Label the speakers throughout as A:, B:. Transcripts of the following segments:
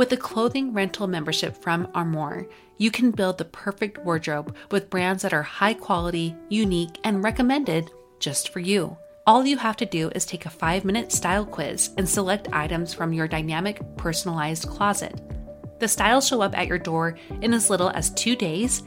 A: With a clothing rental membership from Armoire, you can build the perfect wardrobe with brands that are high quality, unique, and recommended just for you. All you have to do is take a five minute style quiz and select items from your dynamic, personalized closet. The styles show up at your door in as little as two days.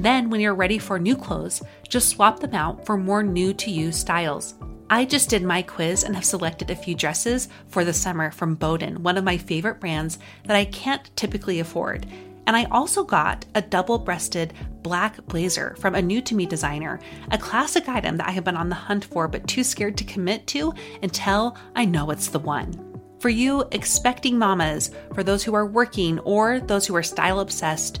A: Then, when you're ready for new clothes, just swap them out for more new to you styles. I just did my quiz and have selected a few dresses for the summer from Boden, one of my favorite brands that I can't typically afford. And I also got a double breasted black blazer from a new to me designer, a classic item that I have been on the hunt for but too scared to commit to until I know it's the one. For you, expecting mamas, for those who are working or those who are style obsessed,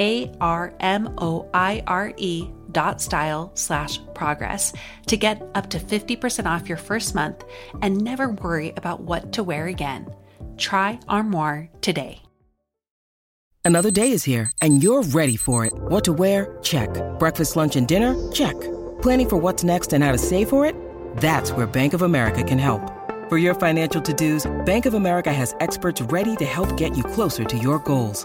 A: A R M O I R E dot style slash progress to get up to 50% off your first month and never worry about what to wear again. Try Armoire today.
B: Another day is here and you're ready for it. What to wear? Check. Breakfast, lunch, and dinner? Check. Planning for what's next and how to save for it? That's where Bank of America can help. For your financial to dos, Bank of America has experts ready to help get you closer to your goals.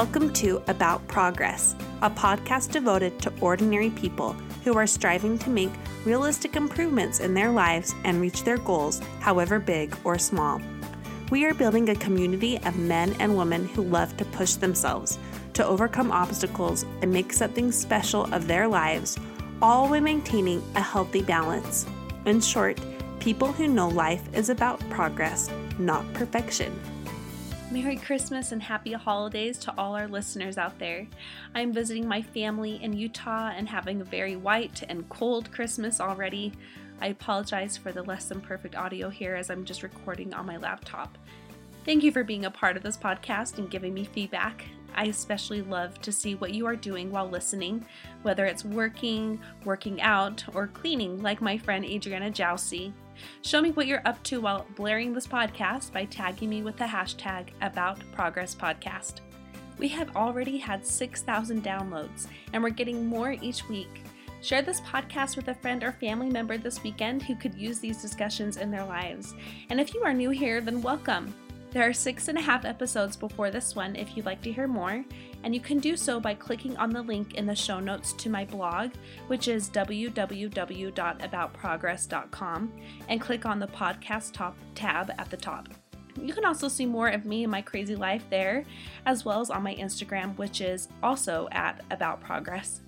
A: Welcome to About Progress, a podcast devoted to ordinary people who are striving to make realistic improvements in their lives and reach their goals, however big or small. We are building a community of men and women who love to push themselves, to overcome obstacles, and make something special of their lives, all while maintaining a healthy balance. In short, people who know life is about progress, not perfection. Merry Christmas and happy holidays to all our listeners out there. I'm visiting my family in Utah and having a very white and cold Christmas already. I apologize for the less than perfect audio here as I'm just recording on my laptop. Thank you for being a part of this podcast and giving me feedback. I especially love to see what you are doing while listening, whether it's working, working out, or cleaning, like my friend Adriana Jousey. Show me what you're up to while blaring this podcast by tagging me with the hashtag About Progress Podcast. We have already had 6,000 downloads, and we're getting more each week. Share this podcast with a friend or family member this weekend who could use these discussions in their lives. And if you are new here, then welcome. There are six and a half episodes before this one if you'd like to hear more, and you can do so by clicking on the link in the show notes to my blog, which is www.aboutprogress.com, and click on the podcast top tab at the top. You can also see more of me and my crazy life there, as well as on my Instagram, which is also at About Progress.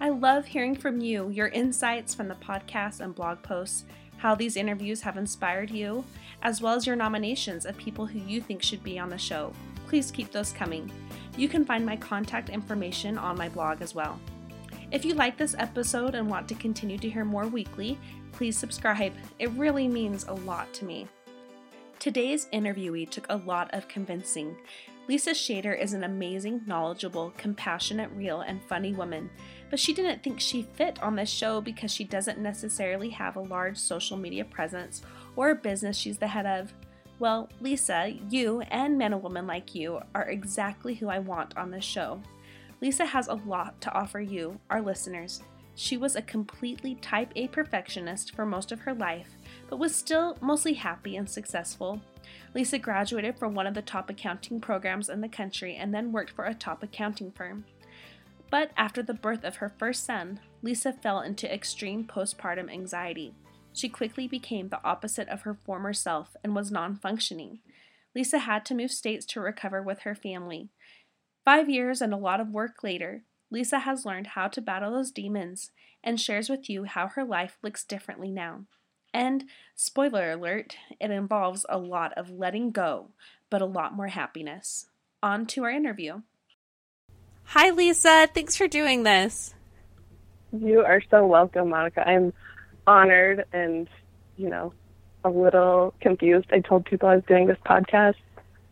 A: I love hearing from you, your insights from the podcast and blog posts, how these interviews have inspired you, as well as your nominations of people who you think should be on the show. Please keep those coming. You can find my contact information on my blog as well. If you like this episode and want to continue to hear more weekly, please subscribe. It really means a lot to me. Today's interviewee took a lot of convincing. Lisa Shader is an amazing, knowledgeable, compassionate, real, and funny woman, but she didn't think she fit on this show because she doesn't necessarily have a large social media presence or a business she's the head of. Well, Lisa, you and men and women like you are exactly who I want on this show. Lisa has a lot to offer you, our listeners. She was a completely type A perfectionist for most of her life, but was still mostly happy and successful. Lisa graduated from one of the top accounting programs in the country and then worked for a top accounting firm. But after the birth of her first son, Lisa fell into extreme postpartum anxiety. She quickly became the opposite of her former self and was non functioning. Lisa had to move states to recover with her family. Five years and a lot of work later, Lisa has learned how to battle those demons and shares with you how her life looks differently now. And, spoiler alert, it involves a lot of letting go, but a lot more happiness. On to our interview. Hi, Lisa. Thanks for doing this.
C: You are so welcome, Monica. I'm honored and, you know, a little confused. I told people I was doing this podcast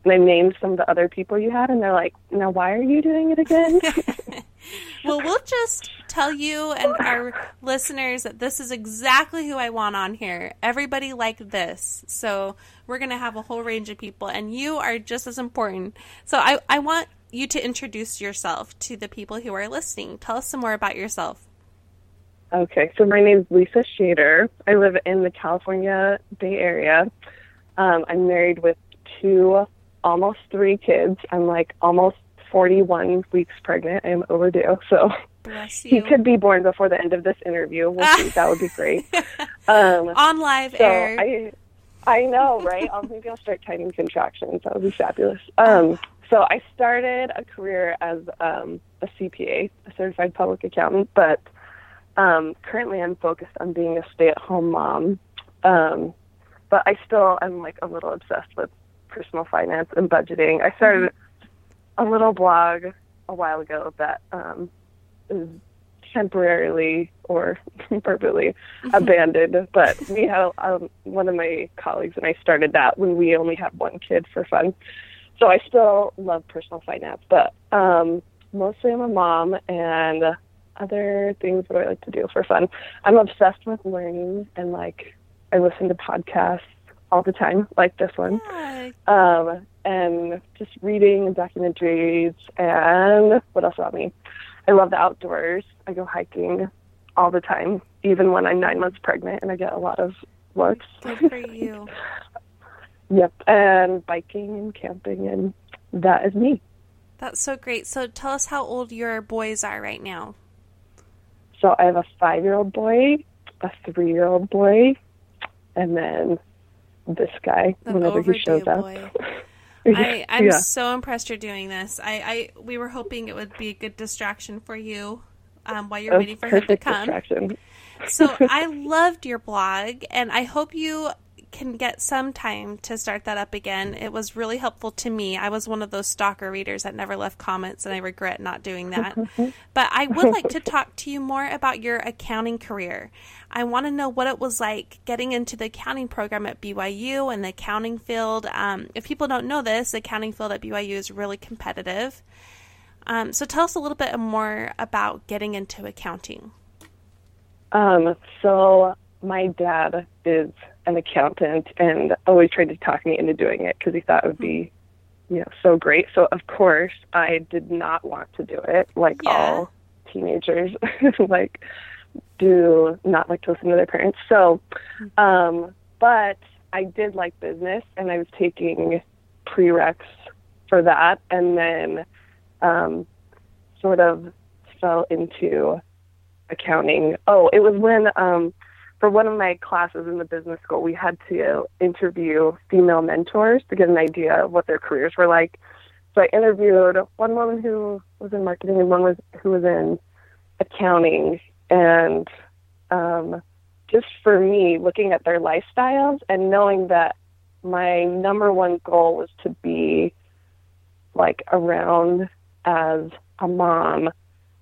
C: and I named some of the other people you had, and they're like, now why are you doing it again?
A: well, we'll just tell you and our listeners that this is exactly who I want on here. Everybody like this. So we're going to have a whole range of people, and you are just as important. So I, I want you to introduce yourself to the people who are listening. Tell us some more about yourself.
C: Okay, so my name is Lisa Shader. I live in the California Bay Area. Um, I'm married with two, almost three kids. I'm like almost 41 weeks pregnant. I am overdue. So he could be born before the end of this interview. We'll see. that would be great.
A: Um, On live so air.
C: I, I know, right? I'll, maybe I'll start timing contractions. That would be fabulous. Um, so I started a career as um, a CPA, a certified public accountant, but um, currently, I'm focused on being a stay-at-home mom, um, but I still am like a little obsessed with personal finance and budgeting. I started mm-hmm. a little blog a while ago that um, is temporarily or permanently mm-hmm. abandoned, but we had um, one of my colleagues and I started that when we only had one kid for fun. So I still love personal finance, but um, mostly I'm a mom and other things that I like to do for fun. I'm obsessed with learning and like I listen to podcasts all the time, like this one. Um, and just reading documentaries and what else about me? I love the outdoors. I go hiking all the time, even when I'm nine months pregnant and I get a lot of looks.
A: Good for you.
C: yep. And biking and camping and that is me.
A: That's so great. So tell us how old your boys are right now.
C: So I have a five year old boy, a three year old boy, and then this guy
A: the
C: whenever he shows up.
A: I, I'm yeah. so impressed you're doing this. I, I we were hoping it would be a good distraction for you um, while you're waiting for him to come.
C: Distraction.
A: so I loved your blog, and I hope you can get some time to start that up again. It was really helpful to me. I was one of those stalker readers that never left comments, and I regret not doing that. but I would like to talk to you more about your accounting career. I want to know what it was like getting into the accounting program at BYU and the accounting field. Um, if people don't know this, the accounting field at BYU is really competitive. Um, so tell us a little bit more about getting into accounting.
C: Um, so my dad is an accountant and always tried to talk me into doing it because he thought it would be, you know, so great. So of course I did not want to do it, like yeah. all teenagers, like do not like to listen to their parents. So, um, but I did like business and I was taking prereqs for that, and then um, sort of fell into accounting. Oh, it was when um, for one of my classes in the business school, we had to interview female mentors to get an idea of what their careers were like. So I interviewed one woman who was in marketing and one was who was in accounting, and um, just for me, looking at their lifestyles and knowing that my number one goal was to be like around as a mom.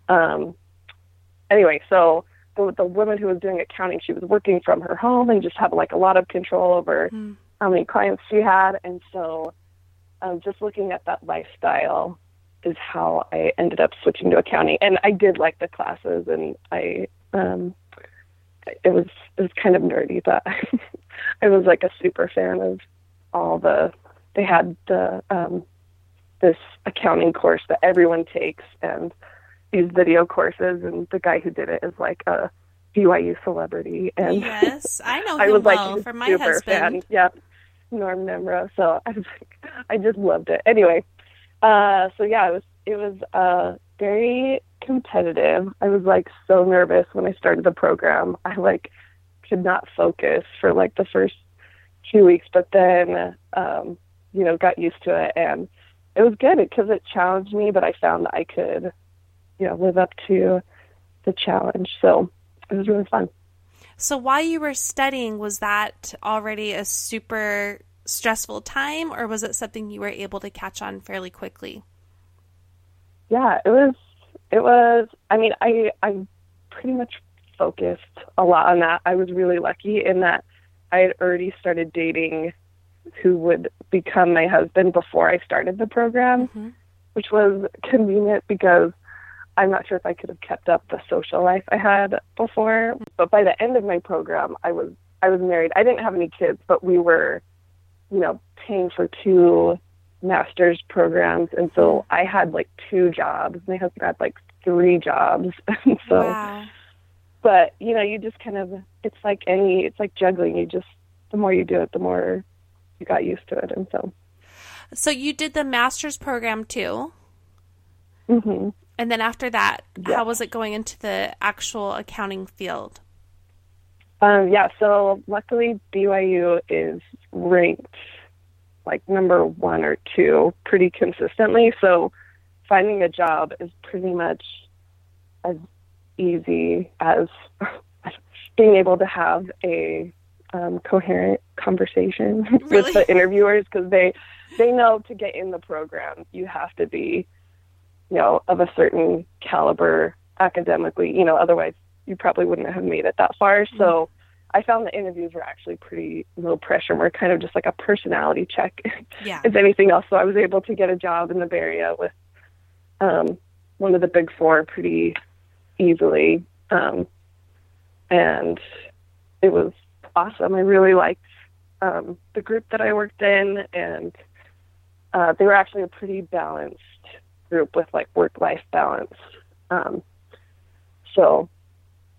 C: Um, anyway, so the, the woman who was doing accounting, she was working from her home and just had like a lot of control over mm. how many clients she had. And so um, just looking at that lifestyle is how I ended up switching to accounting. And I did like the classes and I, um, it was, it was kind of nerdy, but I was like a super fan of all the they had the um, this accounting course that everyone takes and these video courses and the guy who did it is like a BYU celebrity and
A: yes I know I was well like from my super husband. fan.
C: yep Norm Nemrow so I was like I just loved it. Anyway uh so yeah it was it was uh very competitive. I was like so nervous when I started the program. I like could not focus for like the first two weeks but then um you know got used to it and it was good because it challenged me, but I found that I could, you know, live up to the challenge. So it was really fun.
A: So while you were studying, was that already a super stressful time, or was it something you were able to catch on fairly quickly?
C: Yeah, it was. It was. I mean, I I pretty much focused a lot on that. I was really lucky in that I had already started dating who would become my husband before I started the program, mm-hmm. which was convenient because I'm not sure if I could have kept up the social life I had before. But by the end of my program, I was I was married. I didn't have any kids, but we were, you know, paying for two master's programs, and so mm-hmm. I had like two jobs. My husband had like three jobs, and so.
A: Wow.
C: But you know, you just kind of it's like any it's like juggling. You just the more you do it, the more you got used to it, and so.
A: So you did the master's program too.
C: hmm
A: And then after that, yeah. how was it going into the actual accounting field?
C: Um, yeah, so luckily BYU is ranked like number one or two pretty consistently. So finding a job is pretty much as easy as being able to have a um, coherent conversation really? with the interviewers because they they know to get in the program you have to be you know of a certain caliber academically you know otherwise you probably wouldn't have made it that far mm-hmm. so I found the interviews were actually pretty low pressure. We're kind of just like a personality check,
A: yeah.
C: if anything else. So I was able to get a job in the Bay Area with um, one of the big four pretty easily, um, and it was awesome. I really liked um, the group that I worked in, and uh, they were actually a pretty balanced group with like work life balance. Um, so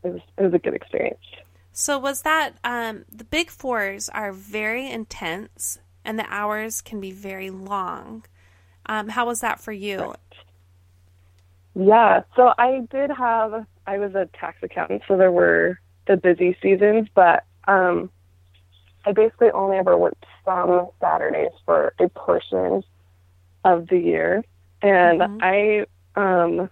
C: it was it was a good experience.
A: So was that um, the big fours are very intense and the hours can be very long. Um, how was that for you? Right.
C: Yeah, so I did have I was a tax accountant, so there were the busy seasons, but um, I basically only ever worked some Saturdays for a portion of the year, and mm-hmm. I um,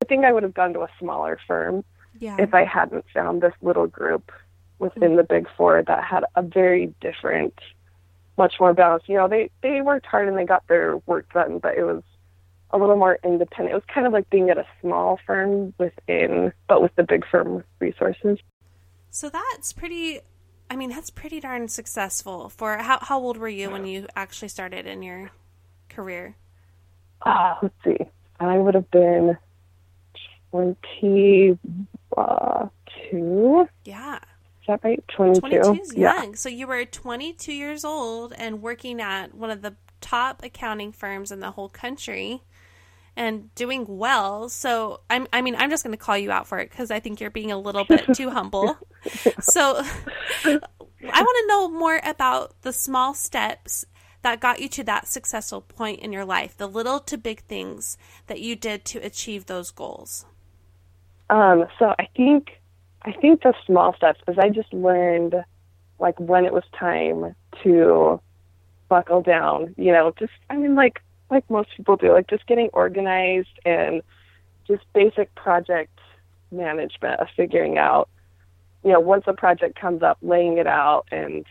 C: I think I would have gone to a smaller firm
A: yeah.
C: if I hadn't found this little group within mm-hmm. the Big Four that had a very different, much more balanced. You know, they they worked hard and they got their work done, but it was a little more independent. It was kind of like being at a small firm within, but with the big firm resources.
A: So that's pretty. I mean, that's pretty darn successful. For how how old were you when you actually started in your career?
C: Uh, let's see. I would have been twenty uh.
A: Yeah.
C: Is that right? 22.
A: 22 is young. Yeah. So you were 22 years old and working at one of the top accounting firms in the whole country and doing well. So I'm I mean I'm just going to call you out for it cuz I think you're being a little bit too humble. So I want to know more about the small steps that got you to that successful point in your life, the little to big things that you did to achieve those goals.
C: Um so I think I think the small steps is I just learned like when it was time to buckle down, you know, just I mean like like most people do, like just getting organized and just basic project management of figuring out, you know, once a project comes up, laying it out and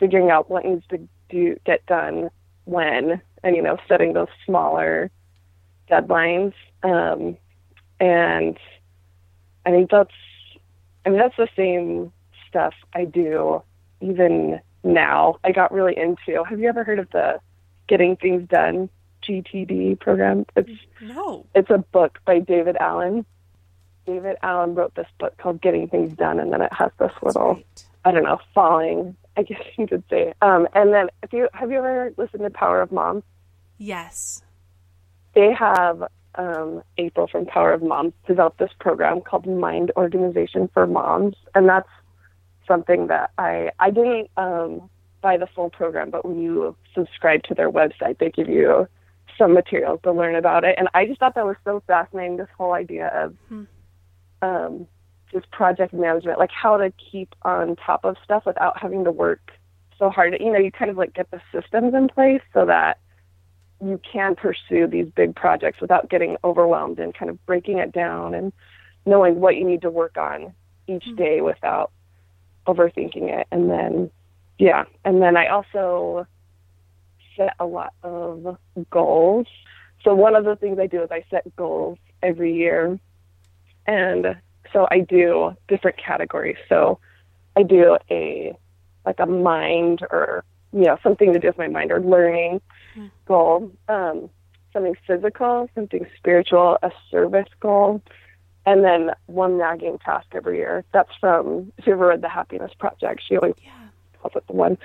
C: figuring out what needs to do get done when, and you know, setting those smaller deadlines. Um, and I think that's, I mean, that's the same stuff I do even now. I got really into. Have you ever heard of the Getting Things Done GTD program. It's
A: no.
C: It's a book by David Allen. David Allen wrote this book called Getting Things Done, and then it has this little. I don't know, falling I guess you could say. Um, and then, if you have you ever listened to Power of Moms?
A: Yes.
C: They have um, April from Power of Moms developed this program called Mind Organization for Moms, and that's something that I I didn't um, buy the full program, but when you subscribe to their website, they give you some materials to learn about it, and I just thought that was so fascinating. This whole idea of
A: Hmm.
C: um, just project management, like how to keep on top of stuff without having to work so hard. You know, you kind of like get the systems in place so that you can pursue these big projects without getting overwhelmed and kind of breaking it down and knowing what you need to work on each mm-hmm. day without overthinking it. And then, yeah, and then I also set a lot of goals. So one of the things I do is I set goals every year. And so I do different categories. So I do a like a mind or you know something to do with my mind or learning goal, um, something physical, something spiritual, a service goal, and then one nagging task every year. That's from if you ever read the Happiness Project. She always
A: Yeah.
C: calls it the one.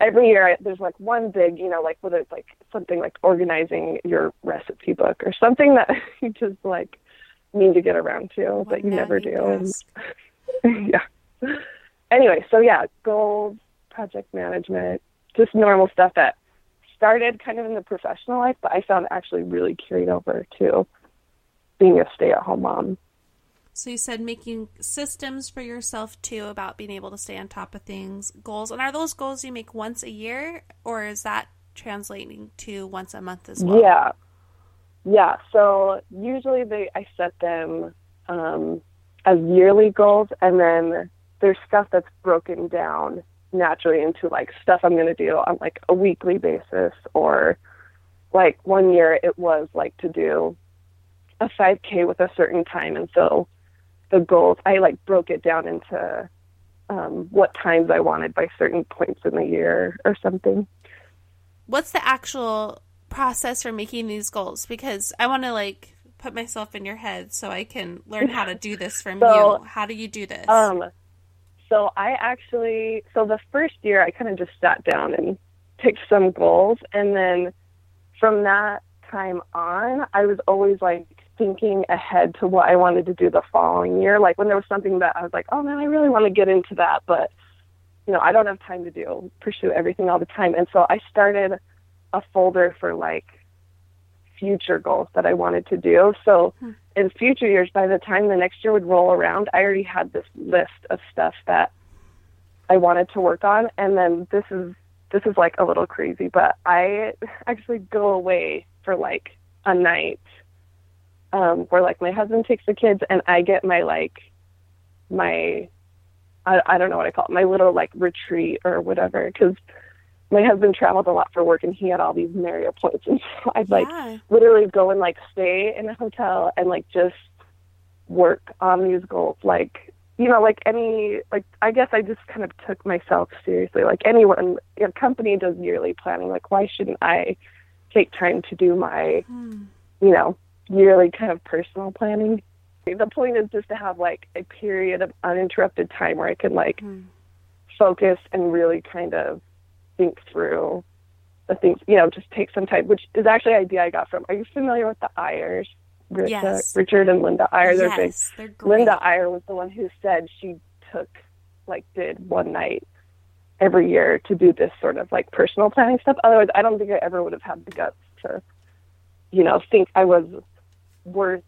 C: Every year I- there's like one big, you know, like whether it's like something like organizing your recipe book or something that you just like mean to get around to, but you never do. Yeah. Anyway, so yeah, goals, project management, just normal stuff that started kind of in the professional life, but I found actually really carried over to being a stay at home mom.
A: So you said making systems for yourself too about being able to stay on top of things, goals. And are those goals you make once a year or is that translating to once a month as well?
C: Yeah. Yeah. So usually they I set them um, as yearly goals and then there's stuff that's broken down naturally into like stuff I'm gonna do on like a weekly basis or like one year it was like to do a five K with a certain time and so the goals I like broke it down into um, what times I wanted by certain points in the year or something.
A: What's the actual process for making these goals? Because I want to like put myself in your head so I can learn how to do this from
C: So,
A: you. How do you do this?
C: Um, so I actually, so the first year I kind of just sat down and picked some goals, and then from that time on, I was always like thinking ahead to what I wanted to do the following year. Like when there was something that I was like, oh man, I really want to get into that, but you know, I don't have time to do pursue everything all the time, and so I started a folder for like future goals that I wanted to do. So in future years, by the time the next year would roll around, I already had this list of stuff that I wanted to work on. And then this is this is like a little crazy, but I actually go away for like a night um, where like my husband takes the kids and I get my like my I, I don't know what I call it my little like retreat or whatever because my husband traveled a lot for work and he had all these Marriott points and so I'd like
A: yeah.
C: literally go and like stay in a hotel and like just work on these goals like you know like any like i guess i just kind of took myself seriously like anyone your company does yearly planning like why shouldn't i take time to do my
A: Hmm.
C: you know yearly kind of personal planning the point is just to have like a period of uninterrupted time where i can like
A: Hmm.
C: focus and really kind of think through the things, you know, just take some time, which is actually an idea I got from. Are you familiar with the Eyres? Rich- uh,
A: Yes.
C: Richard and Linda Eyre. They're big.
A: yes, they're great.
C: Linda Eyre was the one who said she took, like, did one night every year to do this sort of like personal planning stuff. Otherwise, I don't think I ever would have had the guts to, you know, think I was worth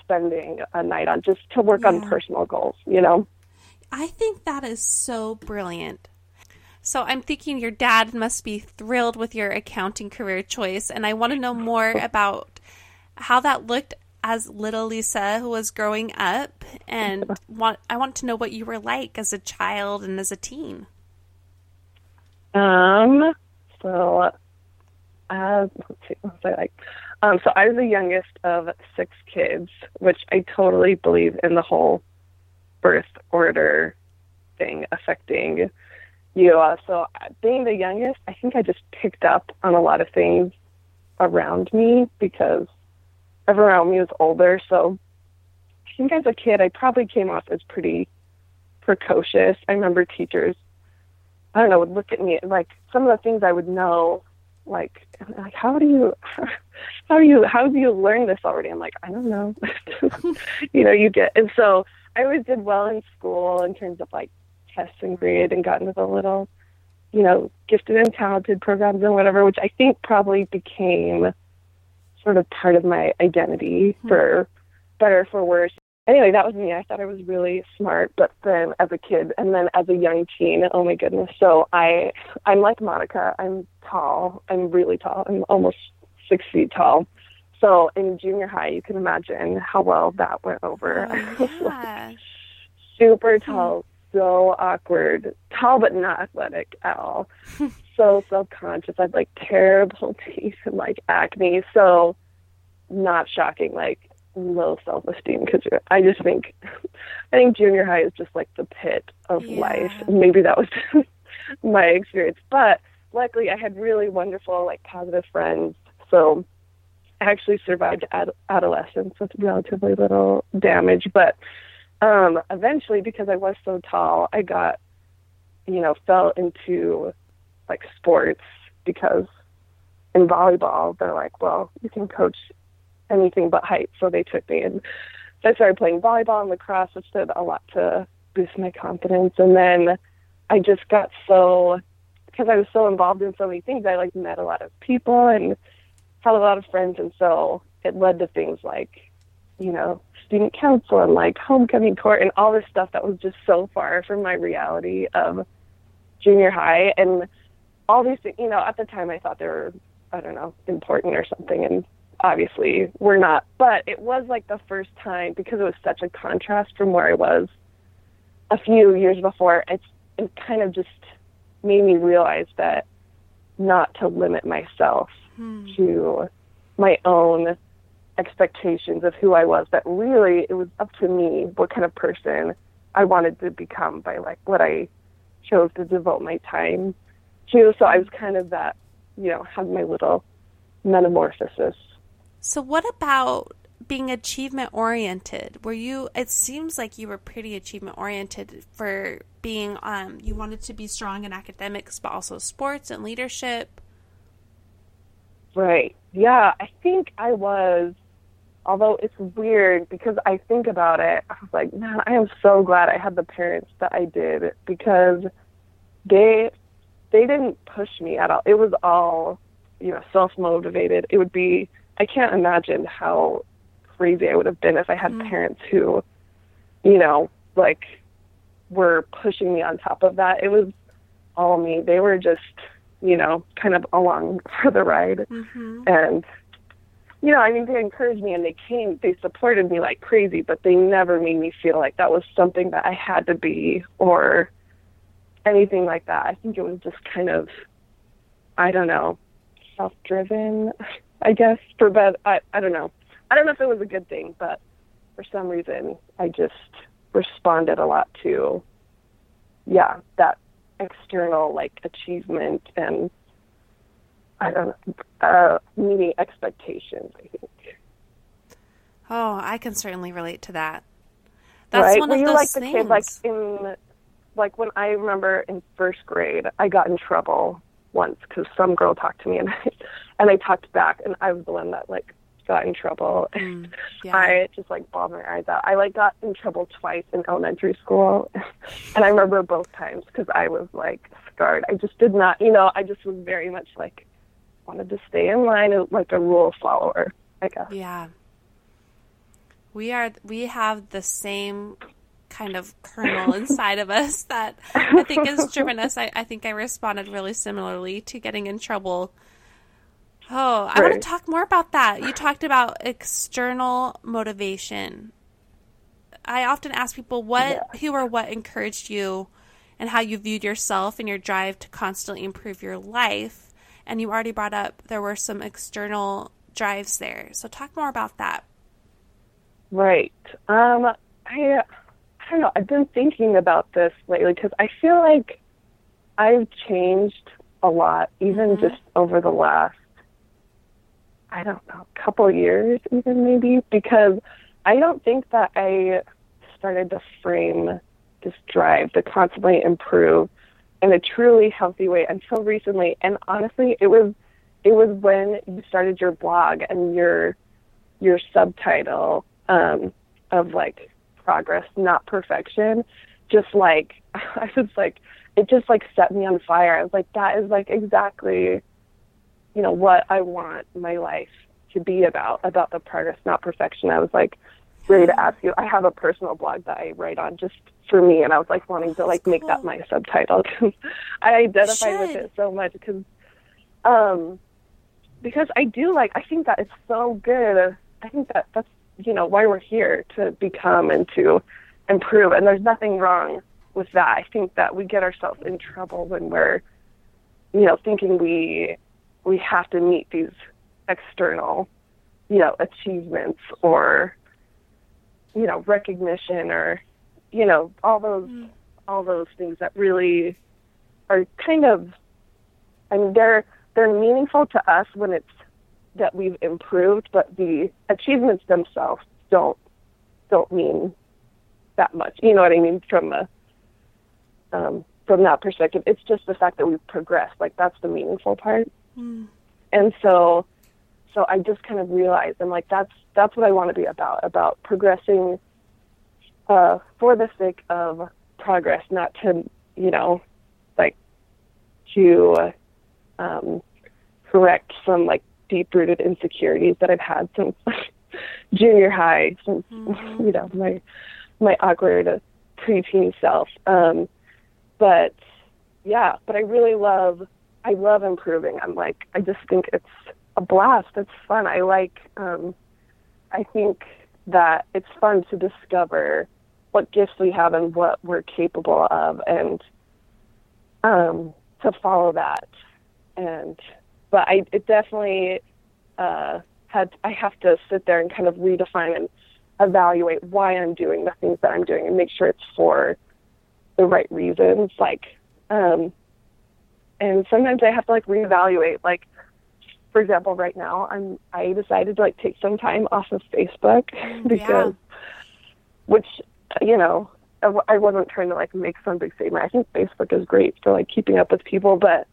C: spending a night on just to work on personal goals, you know?
A: I think that is so brilliant. So I'm thinking your dad must be thrilled with your accounting career choice, and I want to know more about how that looked as little Lisa who was growing up, and want I want to know what you were like as a child and as a teen.
C: Um, so, uh, let's see, what was I like? Um, so I was the youngest of six kids, which I totally believe in the whole birth order thing affecting you. Uh, so uh, being the youngest, I think I just picked up on a lot of things around me because everyone around me was older. So I think as a kid, I probably came off as pretty precocious. I remember teachers I don't know, would look at me like some of the things I would know, like like how do you how do you how do you learn this already? I'm like I don't know, you know, you get and so I always did well in school in terms of like tests and grade and got into the little, you know, gifted and talented programs and whatever, which I think probably became sort of part of my identity mm-hmm. for better for worse anyway, that was me. I thought I was really smart, but then as a kid and then as a young teen, oh my goodness. So I, I'm like Monica. I'm tall. I'm really tall. I'm almost six feet tall. So in junior high, you can imagine how well that went over.
A: Oh, yeah.
C: super tall, so awkward, tall but not athletic at all. so self conscious. I had like terrible teeth and like acne. So not shocking. Like low self esteem because I just think I think junior high is just like the pit of yeah. life. Maybe that was my experience, but luckily I had really wonderful like positive friends. So I actually survived ad- adolescence with relatively little damage, but um eventually because I was so tall, I got you know fell into like sports because in volleyball they're like, well, you can coach anything but height. So they took me and so I started playing volleyball and lacrosse, which did a lot to boost my confidence. And then I just got so because I was so involved in so many things, I like met a lot of people and had a lot of friends and so it led to things like, you know, student council and like homecoming court and all this stuff that was just so far from my reality of junior high. And all these things you know, at the time I thought they were I don't know, important or something. And obviously we're not. But it was like the first time because it was such a contrast from where i was a few years before it's it kind of just made me realize that not to limit myself hmm. to my own expectations of who I was, that really it was up to me what kind of person I wanted to become by like what I chose to devote my time to. So I was kind of that, you know, had my little metamorphosis
A: so, what about being achievement oriented? Were you? It seems like you were pretty achievement oriented for being. Um, you wanted to be strong in academics, but also sports and leadership.
C: Right. Yeah, I think I was. Although it's weird because I think about it, I was like, man, I am so glad I had the parents that I did because they they didn't push me at all. It was all, you know, self motivated. It would be I can't imagine how crazy I would have been if I had mm. parents who, you know, like were pushing me on top of that. It was all me. They were just, you know, kind of along for the ride. Mm-hmm. And, you know, I mean, they encouraged me and they came, they supported me like crazy, but they never made me feel like that was something that I had to be or anything like that. I think it was just kind of, I don't know, self driven. I guess for bed. I I don't know. I don't know if it was a good thing, but for some reason I just responded a lot to yeah that external like achievement and I don't know uh, meeting expectations. I think.
A: Oh, I can certainly relate to that. That's
C: right?
A: one
C: Were
A: of
C: you
A: those
C: like
A: things.
C: the kid like in like when I remember in first grade, I got in trouble once because some girl talked to me and I, and I talked back and I was the one that like got in trouble. Mm, yeah. I just like bawled my eyes out. I like got in trouble twice in elementary school, and I remember both times because I was like scarred. I just did not, you know, I just was very much like wanted to stay in line like a rule follower. I guess.
A: Yeah. We are. We have the same kind of kernel inside of us that I think has driven us. I, I, think I responded really similarly to getting in trouble. Oh, I right. want to talk more about that. You talked about external motivation. I often ask people what, yeah. who, or what encouraged you, and how you viewed yourself and your drive to constantly improve your life. And you already brought up there were some external drives there. So talk more about that.
C: Right. Um, I I don't know. I've been thinking about this lately because I feel like I've changed a lot, even mm-hmm. just over the last, I don't know, couple years, even maybe, because I don't think that I started to frame this drive to constantly improve in a truly healthy way until recently. And honestly, it was it was when you started your blog and your your subtitle um, of like progress, not perfection. Just like I was like, it just like set me on fire. I was like, that is like exactly, you know, what I want my life to be about about the progress, not perfection. I was like ready to ask you. I have a personal blog that I write on just for me, and I was like wanting to like cool. make that my subtitle because I identified with it so much because, um, because I do like I think that it's so good. I think that that's you know why we're here to become and to improve, and there's nothing wrong with that. I think that we get ourselves in trouble when we're, you know, thinking we we have to meet these external, you know, achievements or, you know, recognition or, you know, all those mm. all those things that really are kind of I mean they're they're meaningful to us when it's that we've improved, but the achievements themselves don't don't mean that much. You know what I mean? From a um, from that perspective, it's just the fact that we've progressed. Like that's the meaningful part. Mm. And so, so I just kind of realized I'm like that's that's what I want to be about about progressing uh, for the sake of progress, not to you know like to um, correct some like deep rooted insecurities that I've had since junior high, since mm-hmm. you know my my awkward preteen self. Um, but yeah, but I really love I love improving. I'm like I just think it's a blast. It's fun. I like um, I think that it's fun to discover what gifts we have and what we're capable of and um, to follow that and but I it definitely uh, had I have to sit there and kind of redefine and evaluate why I'm doing the things that I'm doing and make sure it's for the right reasons. Like, um, and sometimes I have to like reevaluate. Like, for example, right now I'm I decided to like take some time off of Facebook because, yeah. which you know, I wasn't trying to like make some big statement. I think Facebook is great for like keeping up with people, but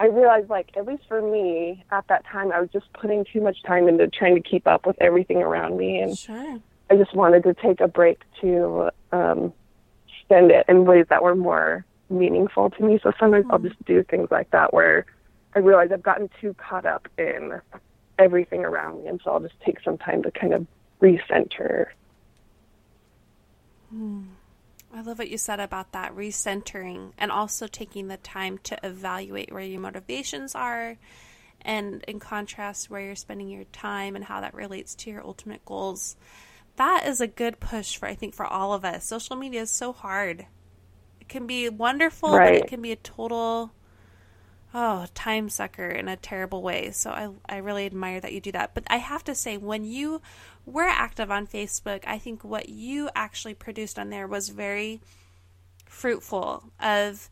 C: I realized like at least for me at that time I was just putting too much time into trying to keep up with everything around me and
A: sure.
C: I just wanted to take a break to um spend it in ways that were more meaningful to me. So sometimes mm-hmm. I'll just do things like that where I realize I've gotten too caught up in everything around me and so I'll just take some time to kind of recenter.
A: Mm. I love what you said about that recentering and also taking the time to evaluate where your motivations are and in contrast where you're spending your time and how that relates to your ultimate goals. That is a good push for I think for all of us. Social media is so hard. It can be wonderful, right. but it can be a total oh, time sucker in a terrible way. So I I really admire that you do that. But I have to say when you we're active on Facebook. I think what you actually produced on there was very fruitful of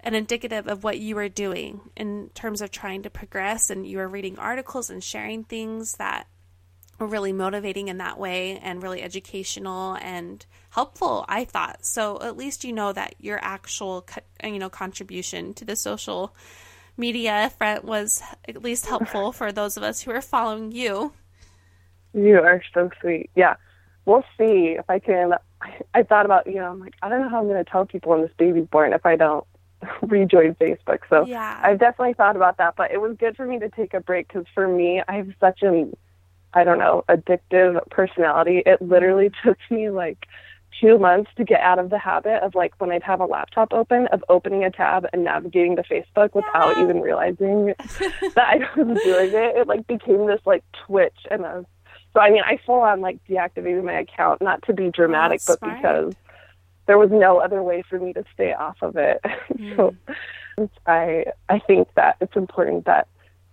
A: and indicative of what you were doing in terms of trying to progress and you were reading articles and sharing things that were really motivating in that way and really educational and helpful I thought so at least you know that your actual you know contribution to the social media front was at least helpful for those of us who are following you
C: you are so sweet. Yeah. We'll see if I can. I, thought about, you know, I'm like, I don't know how I'm going to tell people when this baby's born if I don't rejoin Facebook. So
A: yeah.
C: I've definitely thought about that, but it was good for me to take a break because for me, I have such an, I don't know, addictive personality. It literally took me like two months to get out of the habit of like when I'd have a laptop open of opening a tab and navigating to Facebook without even realizing that I was doing it. It like became this like twitch and was so I mean, I full on like deactivated my account, not to be dramatic, but smart. because there was no other way for me to stay off of it. Mm. so I I think that it's important that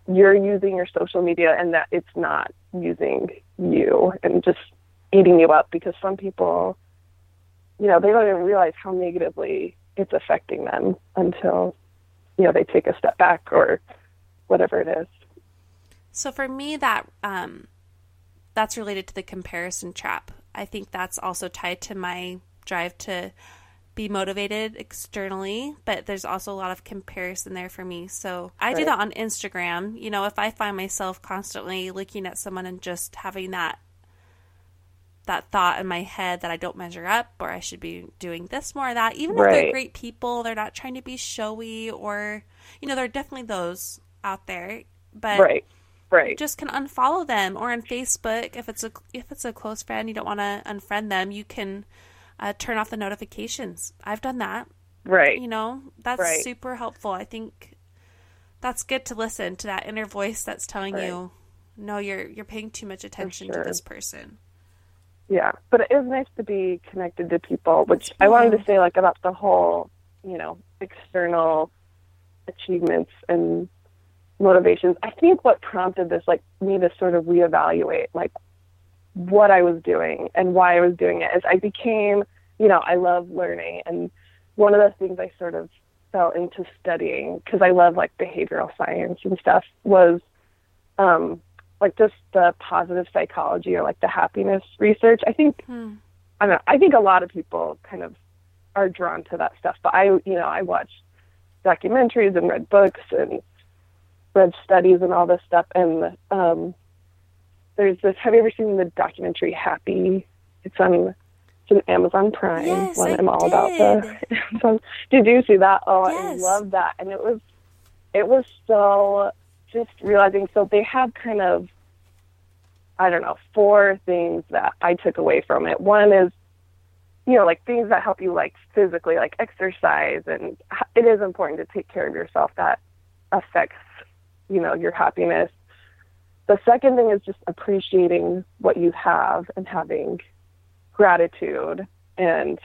C: you're using your social media and that it's not using you and just eating you up because some people you know they don't even realize how negatively it's affecting them until you know they take a step back or whatever it is
A: so for me that um that's related to the comparison trap. I think that's also tied to my drive to be motivated externally, but there's also a lot of comparison there for me. So I
C: Right.
A: do that on Instagram. You know, if I find myself constantly looking at someone and just having that that thought in my head that I don't measure up or I should be doing this more or that, even if they're great people, they're not trying to be showy or you know, there are definitely those out there. But
C: Right. Right.
A: you just can unfollow them or on facebook if it's a if it's a close friend you don't want to unfriend them you can uh, turn off the notifications i've done that
C: right.
A: you know that's
C: Right.
A: super helpful i think that's good to listen to that inner voice that's telling
C: Right.
A: you no you're you're paying too much attention to this person
C: Yeah, but it is nice to be connected to people, which I wanted to say like about the whole, you know, external achievements and motivations. I think what prompted this, like me to sort of reevaluate like what I was doing and why I was doing it is I became, you know, I love learning and one of the things I sort of fell into studying because I love like behavioral science and stuff was um like just the positive psychology or like the happiness research. I think
A: Hmm.
C: I don't know, I think a lot of people kind of are drawn to that stuff. But I you know, I watched documentaries and read books and read studies and all this stuff and um there's this have you ever seen the documentary Happy? It's on it's an Amazon Prime
A: Yes,
C: one
A: I
C: I'm all about the Amazon. Did you see that? Oh,
A: Yes.
C: I love that. And it was it was so just realizing so they have kind of I don't know, four things that I took away from it. One is, you know, like things that help you like physically, like exercise, and it is important to take care of yourself. That affects, you know, your happiness. The second thing is just appreciating what you have and having gratitude and,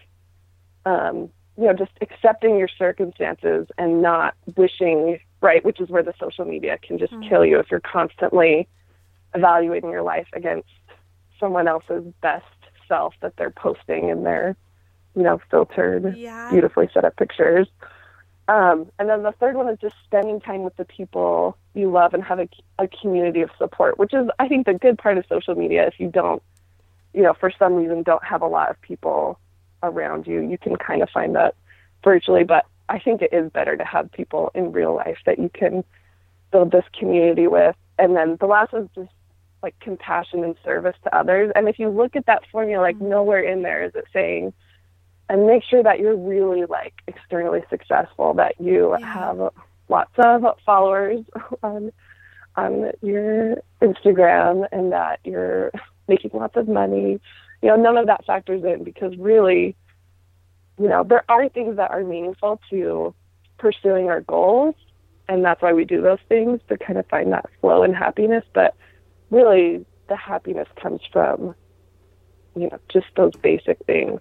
C: um, you know, just accepting your circumstances and not wishing, right, which is where the social media can just kill you if you're constantly evaluating your life against someone else's best self that they're posting in their, you know, filtered,
A: Yeah.
C: beautifully set up pictures. Um, and then the third one is just spending time with the people you love and have a, a community of support, which is, I think, the good part of social media. If you don't, you know, for some reason don't have a lot of people around you, you can kind of find that virtually. But I think it is better to have people in real life that you can build this community with. And then the last is just like compassion and service to others. And if you look at that formula, like mm-hmm. nowhere in there is it saying, and make sure that you're really like externally successful, that you
A: Yeah.
C: have lots of followers on on your Instagram and that you're making lots of money. You know, none of that factors in because really, you know, there are things that are meaningful to pursuing our goals and that's why we do those things to kind of find that flow and happiness. But really, the happiness comes from, you know, just those basic things.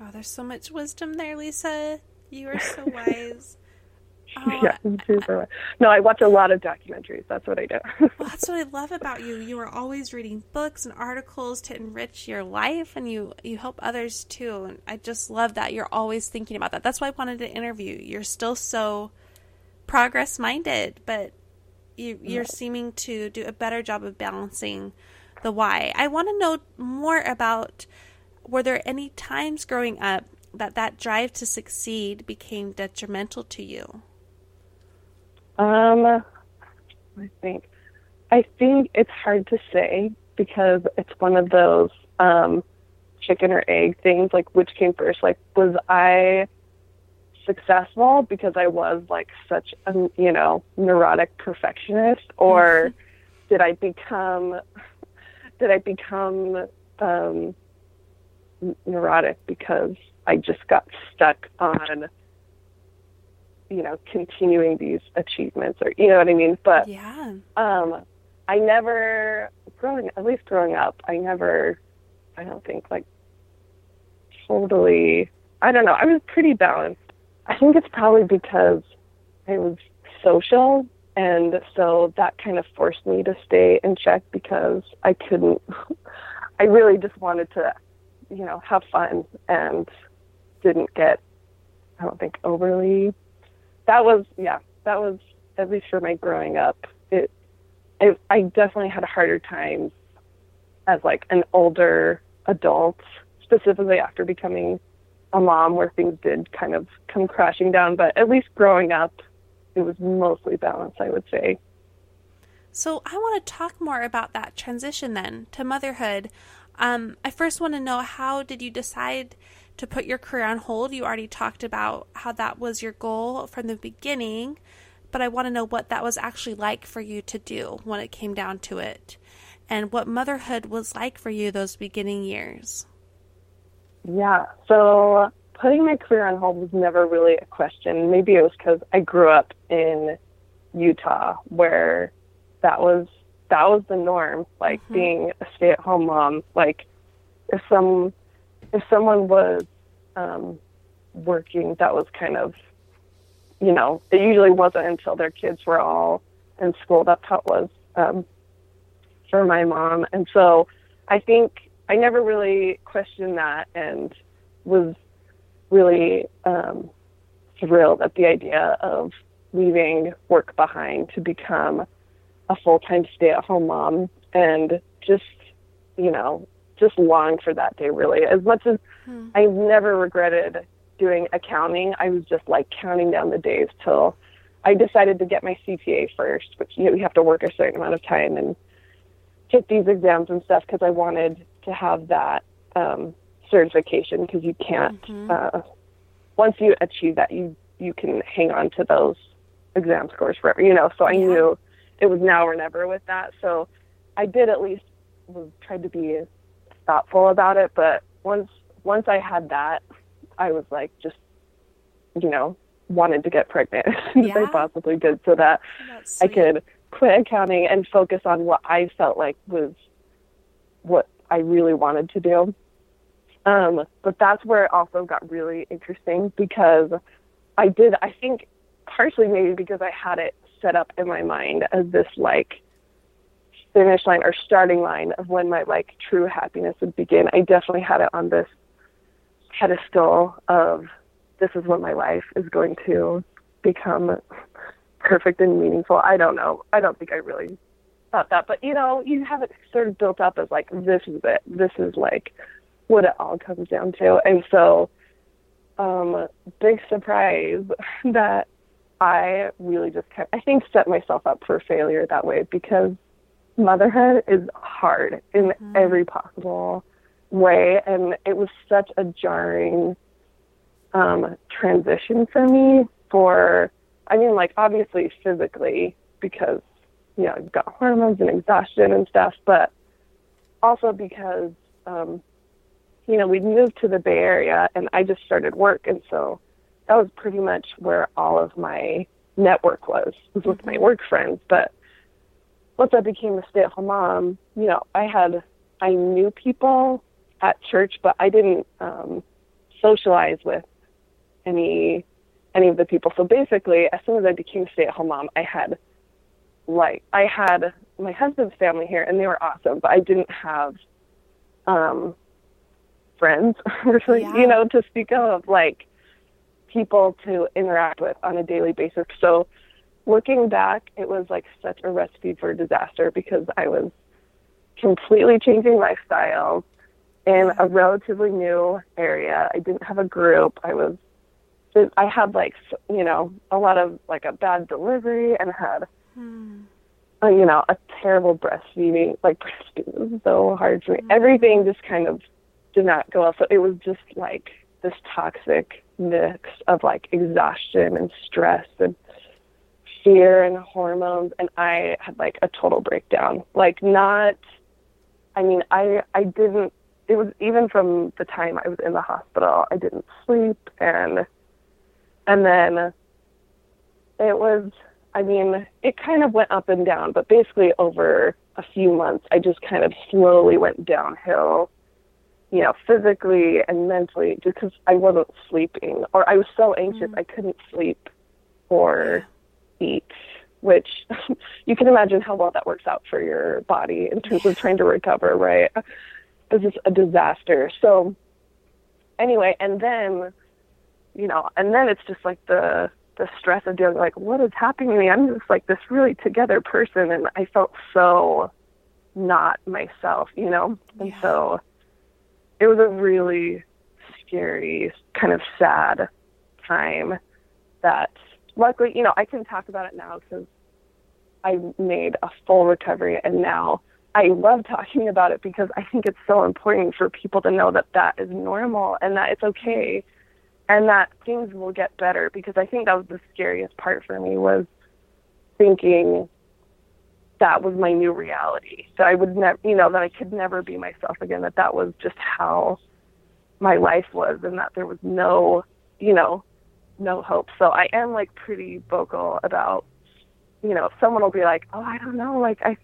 A: Oh there's so much wisdom there lisa you are so wise oh,
C: yeah, for- No, I watch a lot of documentaries. That's what I do.
A: Well, that's what I love about you. You are always reading books and articles to enrich your life, and you you help others too. And I just love that you're always thinking about that. That's why I wanted to interview. you. You're still so progress minded, but you you're seeming to do a better job of balancing the why. I want to know more about. Were there any times growing up that that drive to succeed became detrimental to you?
C: Um, I think, I think it's hard to say because it's one of those um, chicken or egg things. Like, which came first? Like, was I successful because I was like such a you know neurotic perfectionist, or did I become did I become um, neurotic because I just got stuck on you know continuing these achievements or you know what I mean? But
A: Yeah.
C: um, I never growing at least growing up, I never I don't think like totally I don't know. I was pretty balanced. I think it's probably because I was social and so that kind of forced me to stay in check because I couldn't I really just wanted to, you know, have fun and didn't get I don't think overly that was yeah, that was at least for my growing up. It, it I definitely had harder time as like an older adult, specifically after becoming a mom where things did kind of come crashing down, but at least growing up it was mostly balanced, I would say.
A: So I want to talk more about that transition then to motherhood. Um, I first want to know how did you decide to put your career on hold? You already talked about how that was your goal from the beginning, but I want to know what that was actually like for you to do when it came down to it, and what motherhood was like for you those beginning years.
C: Yeah, so putting my career on hold was never really a question. Maybe it was because I grew up in Utah where that was that was the norm. Like mm-hmm. being a stay-at-home mom. Like if some if someone was um, working, that was kind of you know it usually wasn't until their kids were all in school. That's how it was um, for my mom. And so I think I never really questioned that and was really um, thrilled at the idea of leaving work behind to become a full-time stay-at-home mom and just you know just long for that day really as much as hmm. i've never regretted doing accounting i was just like counting down the days till i decided to get my cpa first which you know you have to work a certain amount of time and take these exams and stuff because i wanted to have that um certification because you can't mm-hmm. uh, once you achieve that you you can hang on to those exam scores forever you know so i yeah. knew it was now or never with that. So i did at least was tried to be thoughtful about it but once once i had that i was like just you know wanted to get pregnant as yeah. i possibly could, so that i could quit accounting and focus on what i felt like was what i really wanted to do. Um, but that's where it also got really interesting because I did, I think, partially maybe because I had it set up in my mind as this like finish line or starting line of when my like true happiness would begin. I definitely had it on this pedestal of this is when my life is going to become perfect and meaningful. I don't know. I don't think I really thought that, but you know, you have it sort of built up as like this is it. This is like what it all comes down to. And so, um, big surprise that I really just kept, I think, set myself up for failure that way because motherhood is hard in mm-hmm. every possible way. And it was such a jarring um, transition for me for, I mean, like, obviously physically because, you know, I've got hormones and exhaustion and stuff, but also because um, you know, we'd moved to the Bay Area and I just started work. And so that was pretty much where all of my network was, was with my mm-hmm. work friends. But once I became a stay at home mom, you know, I had, I knew people at church, but I didn't um, socialize with any, any of the people. So basically, as soon as I became a stay at home mom, I had like, I had my husband's family here and they were awesome, but I didn't have, um, friends, really, yeah. you know, to speak of like people to interact with on a daily basis. So looking back, it was like such a recipe for disaster because I was completely changing lifestyle in a relatively new area. I didn't have a group. I was I had like you know a lot of like a bad delivery and had hmm. uh, you know a terrible breastfeeding like breastfeeding was so hard for me. Hmm. Everything just kind of did not go well. So it was just like this toxic mix of like exhaustion and stress and fear and hormones and I had like a total breakdown. Like not I mean, I I didn't it was even from the time I was in the hospital, I didn't sleep and and then it was I mean, it kind of went up and down, but basically over a few months I just kind of slowly went downhill you know, physically and mentally, just because I wasn't sleeping or I was so anxious mm-hmm. I couldn't sleep or eat. Which you can imagine how well that works out for your body in terms of trying to recover, right? It's just a disaster. So, anyway, and then, you know, and then it's just like the the stress of dealing like what is happening to me i'm just like this really together person and i felt so not myself you know and yeah. so it was a really scary kind of sad time that luckily you know i can talk about it now because i made a full recovery and now i love talking about it because i think it's so important for people to know that that is normal and that it's okay and that things will get better because I think that was the scariest part for me was thinking that was my new reality that I would never you know that I could never be myself again that that was just how my life was and that there was no you know no hope so I am like pretty vocal about you know if someone will be like oh I don't know like I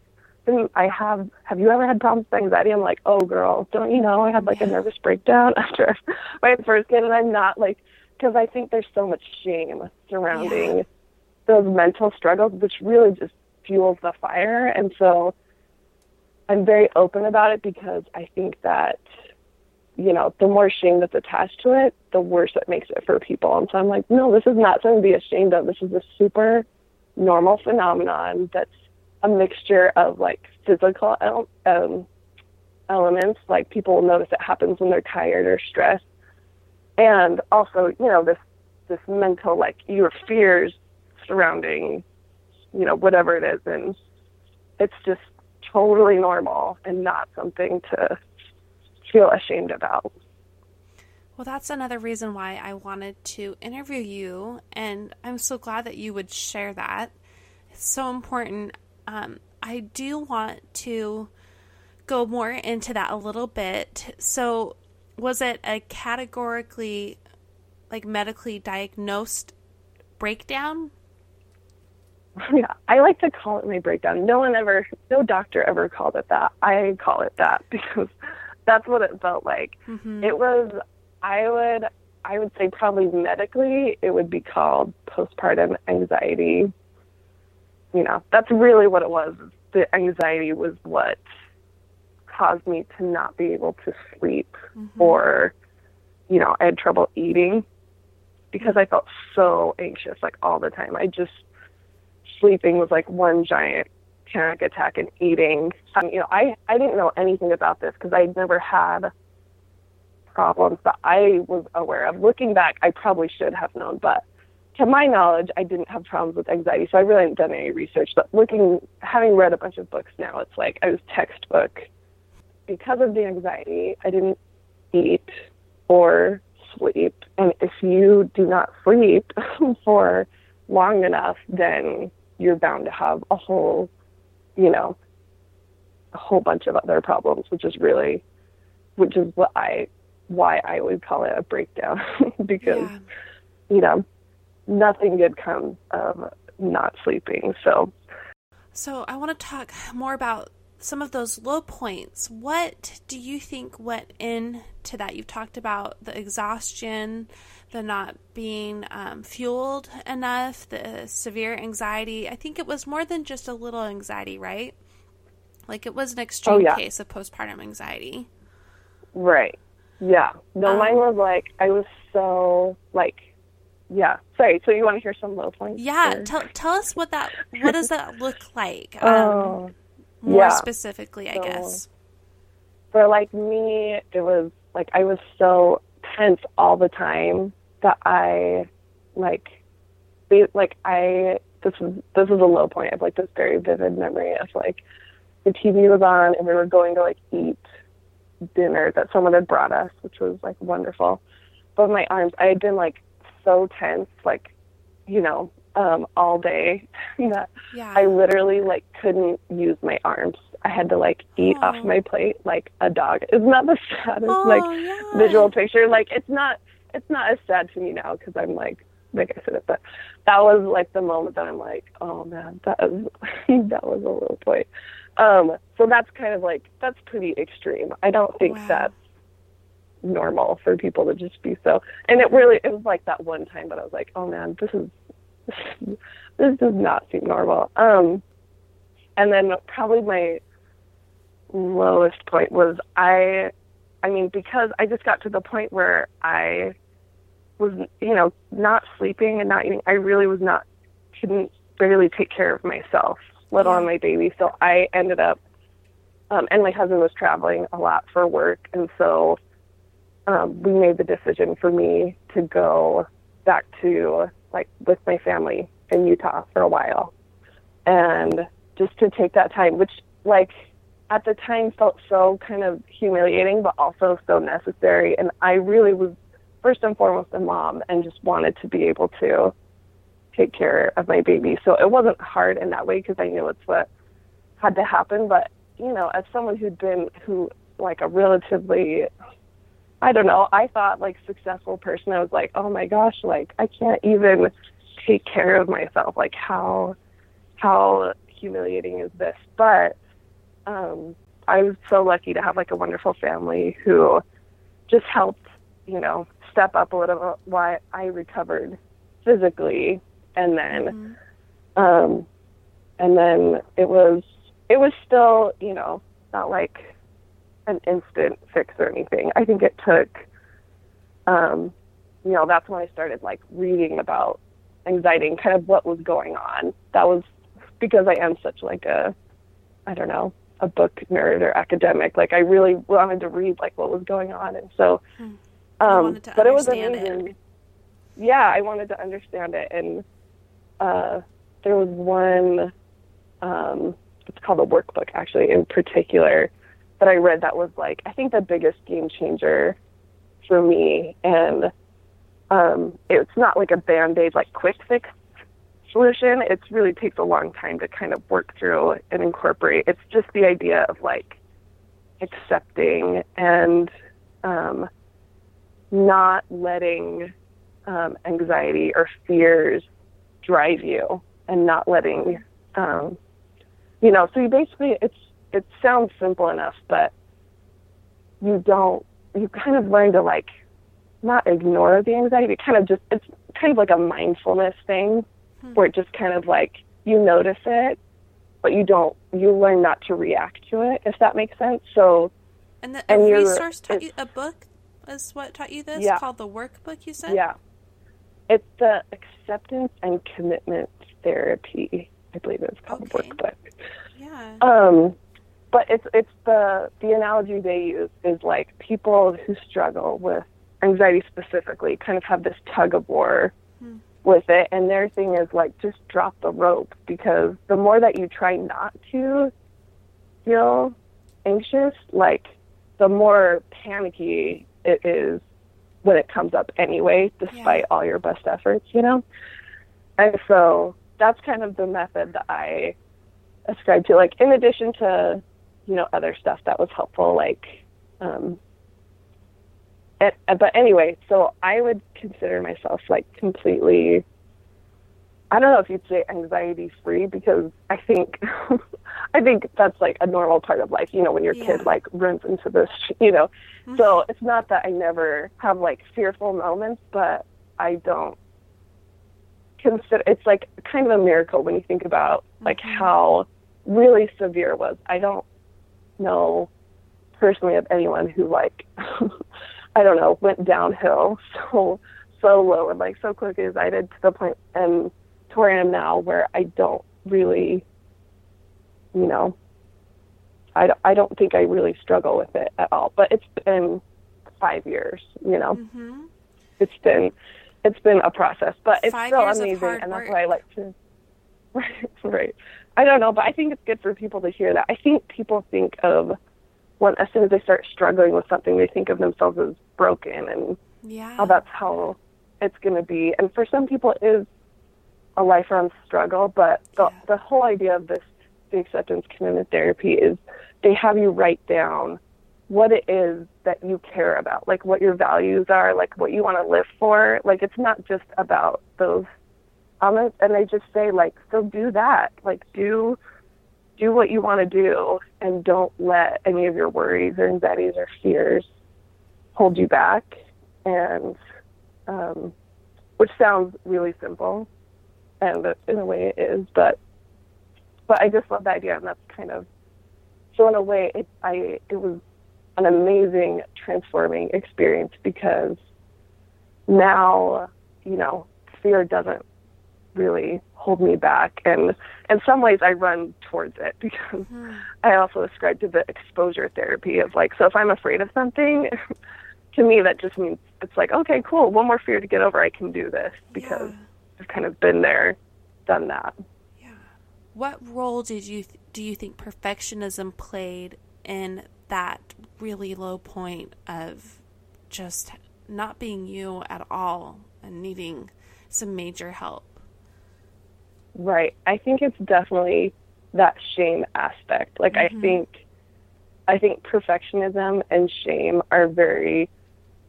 C: I have have you ever had problems with anxiety? I'm like, oh girl, don't you know I had like a nervous breakdown after my first kid, and I'm not like because I think there's so much shame surrounding yeah. those mental struggles, which really just fuels the fire. And so I'm very open about it because I think that you know the more shame that's attached to it, the worse it makes it for people. And so I'm like, no, this is not something to be ashamed of. This is a super normal phenomenon that's a mixture of like physical um, elements, like people will notice it happens when they're tired or stressed, and also you know this this mental like your fears surrounding you know whatever it is, and it's just totally normal and not something to feel ashamed about.
A: Well, that's another reason why I wanted to interview you, and I'm so glad that you would share that. It's so important um, I do want to go more into that a little bit. So, was it a categorically, like medically diagnosed breakdown?
C: Yeah, I like to call it my breakdown. No one ever, no doctor ever called it that. I call it that because that's what it felt like. Mm-hmm. It was, I would, I would say probably medically, it would be called postpartum anxiety you know, that's really what it was. The anxiety was what caused me to not be able to sleep mm-hmm. or, you know, I had trouble eating because I felt so anxious like all the time. I just, sleeping was like one giant panic attack and eating. Um, you know, I, I didn't know anything about this because I'd never had problems that I was aware of. Looking back, I probably should have known, but to my knowledge, I didn't have problems with anxiety, so I really haven't done any research. But looking, having read a bunch of books now, it's like I was textbook. Because of the anxiety, I didn't eat or sleep. And if you do not sleep for long enough, then you're bound to have a whole, you know, a whole bunch of other problems, which is really, which is what I, why I would call it a breakdown because, yeah. you know, nothing good comes of not sleeping. So,
A: so I want to talk more about some of those low points. What do you think went into that? You've talked about the exhaustion, the not being um, fueled enough, the severe anxiety. I think it was more than just a little anxiety, right? Like it was an extreme oh, yeah. case of postpartum anxiety.
C: Right. Yeah. No, um, mine was like I was so like yeah. Sorry. So you want to hear some low points?
A: Yeah. Or? Tell tell us what that what does that look like? Um, oh, more yeah. specifically, I so, guess.
C: For like me, it was like I was so tense all the time that I like like I this was this is a low point I have like this very vivid memory of like the TV was on and we were going to like eat dinner that someone had brought us, which was like wonderful. But my arms, I had been like so tense, like, you know, um, all day that yeah. I literally like couldn't use my arms. I had to like eat oh. off my plate like a dog. Isn't that the saddest oh, like yeah. visual picture? Like it's not it's not as sad to me now because I'm like like I said it, but that was like the moment that I'm like, oh man, that was that was a little point. Um, so that's kind of like that's pretty extreme. I don't think wow. that's normal for people to just be so. And it really it was like that one time, but I was like, oh man, this is this does not seem normal. Um, and then probably my lowest point was I, I mean, because I just got to the point where I was, you know, not sleeping and not eating. I really was not, couldn't barely take care of myself, let alone my baby. So I ended up, um, and my husband was traveling a lot for work. And so um, we made the decision for me to go back to, like, with my family in Utah for a while. And just to take that time, which, like, at the time felt so kind of humiliating, but also so necessary. And I really was first and foremost a mom and just wanted to be able to take care of my baby. So it wasn't hard in that way because I knew it's what had to happen. But, you know, as someone who'd been, who, like a relatively, I don't know, I thought like successful person, I was like, oh my gosh, like I can't even take care of myself. Like how, how humiliating is this? But, um, I was so lucky to have like a wonderful family who just helped, you know, step up a little bit while I recovered physically, and then, mm-hmm. um, and then it was it was still, you know, not like an instant fix or anything. I think it took, um, you know, that's when I started like reading about anxiety and kind of what was going on. That was because I am such like a, I don't know, a book nerd or academic. Like I really wanted to read like what was going on, and so.
A: Hmm. Um, but it was amazing. It.
C: Yeah, I wanted to understand it, and uh, there was one. Um, it's called a workbook, actually, in particular, that I read that was like I think the biggest game changer for me, and um, it's not like a band aid, like quick fix solution. It really takes a long time to kind of work through and incorporate. It's just the idea of like accepting and um, not letting um, anxiety or fears drive you and not letting um, you know so you basically it's it sounds simple enough but you don't you kind of learn to like not ignore the anxiety but kind of just it's kind of like a mindfulness thing hmm. where it just kind of like you notice it, but you don't. You learn not to react to it, if that makes sense. So,
A: and the and resource taught you a book is what taught you this
C: yeah.
A: called the workbook. You said,
C: yeah, it's the acceptance and commitment therapy. I believe it's called okay. workbook.
A: Yeah.
C: Um, but it's it's the the analogy they use is like people who struggle with anxiety specifically kind of have this tug of war hmm with it. And their thing is like, just drop the rope because the more that you try not to feel anxious, like the more panicky it is when it comes up anyway, despite yeah. all your best efforts, you know? And so that's kind of the method that I ascribe to. Like, in addition to, you know, other stuff that was helpful, like um, and, but anyway, so I would consider myself like completely. I don't know if you'd say anxiety free because I think I think that's like a normal part of life. You know, when your yeah. kid like runs into this, you know. Mm-hmm. So it's not that I never have like fearful moments, but I don't consider it's like kind of a miracle when you think about like mm-hmm. how really severe it was. I don't know personally of anyone who like I don't know, went downhill so so low and like so quick as I did to the point and to where I am now where I don't really, you know, I, I don't think I really struggle with it at all. But it's been five years, you know.
A: Mm-hmm.
C: It's been it's been a process, but it's
A: five
C: still amazing, and that's why I like to. Right, right. I don't know, but I think it's good for people to hear that. I think people think of when as soon as they start struggling with something, they think of themselves as broken and
A: yeah.
C: how that's how it's going to be. And for some people, it is a lifelong struggle. But the yeah. the whole idea of this the acceptance commitment therapy is they have you write down what it is that you care about, like what your values are, like what you want to live for. Like it's not just about those. Um, and they just say like, so do that. Like do do what you want to do and don't let any of your worries or anxieties or fears hold you back, and um, which sounds really simple, and in a way it is, but but I just love the idea, and that's kind of so in a way it I it was an amazing transforming experience because now you know fear doesn't really hold me back and in some ways I run towards it because mm-hmm. I also ascribe to the exposure therapy of like so if I'm afraid of something to me that just means it's like okay cool one more fear to get over I can do this because yeah. I've kind of been there done that
A: what role did you th- do you think perfectionism played in that really low point of just not being you at all and needing some major help
C: Right. I think it's definitely that shame aspect. Like mm-hmm. I think I think perfectionism and shame are very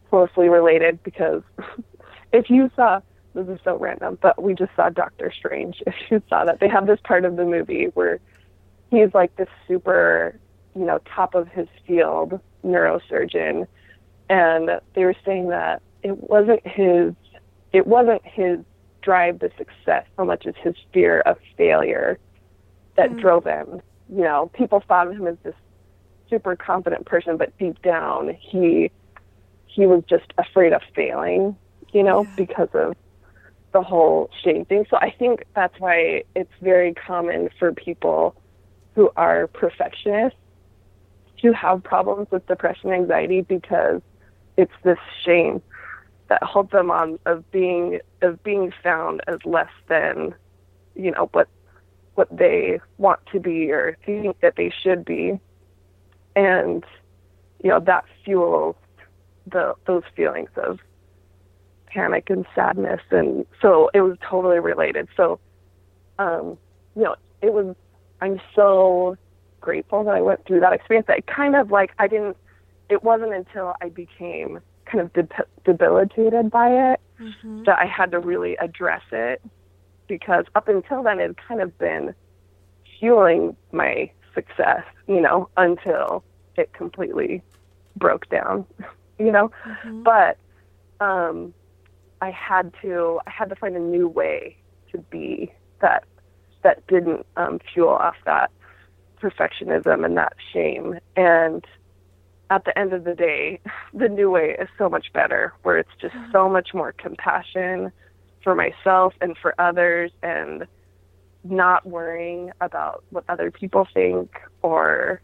C: closely related because if you saw this is so random, but we just saw Doctor Strange. If you saw that, they have this part of the movie where he's like this super, you know, top of his field neurosurgeon, and they were saying that it wasn't his, it wasn't his drive the success so much as his fear of failure that mm. drove him. You know, people thought of him as this super confident person, but deep down he he was just afraid of failing, you know, yeah. because of the whole shame thing. So I think that's why it's very common for people who are perfectionists to have problems with depression and anxiety because it's this shame that holds them on of being of being found as less than you know what what they want to be or think that they should be and you know that fuels the those feelings of panic and sadness and so it was totally related so um you know it was i'm so grateful that i went through that experience that kind of like i didn't it wasn't until i became kind of de- debilitated by it mm-hmm. that I had to really address it because up until then it had kind of been fueling my success, you know, until it completely broke down, you know. Mm-hmm. But um I had to I had to find a new way to be that that didn't um fuel off that perfectionism and that shame and at the end of the day, the new way is so much better, where it's just mm-hmm. so much more compassion for myself and for others and not worrying about what other people think or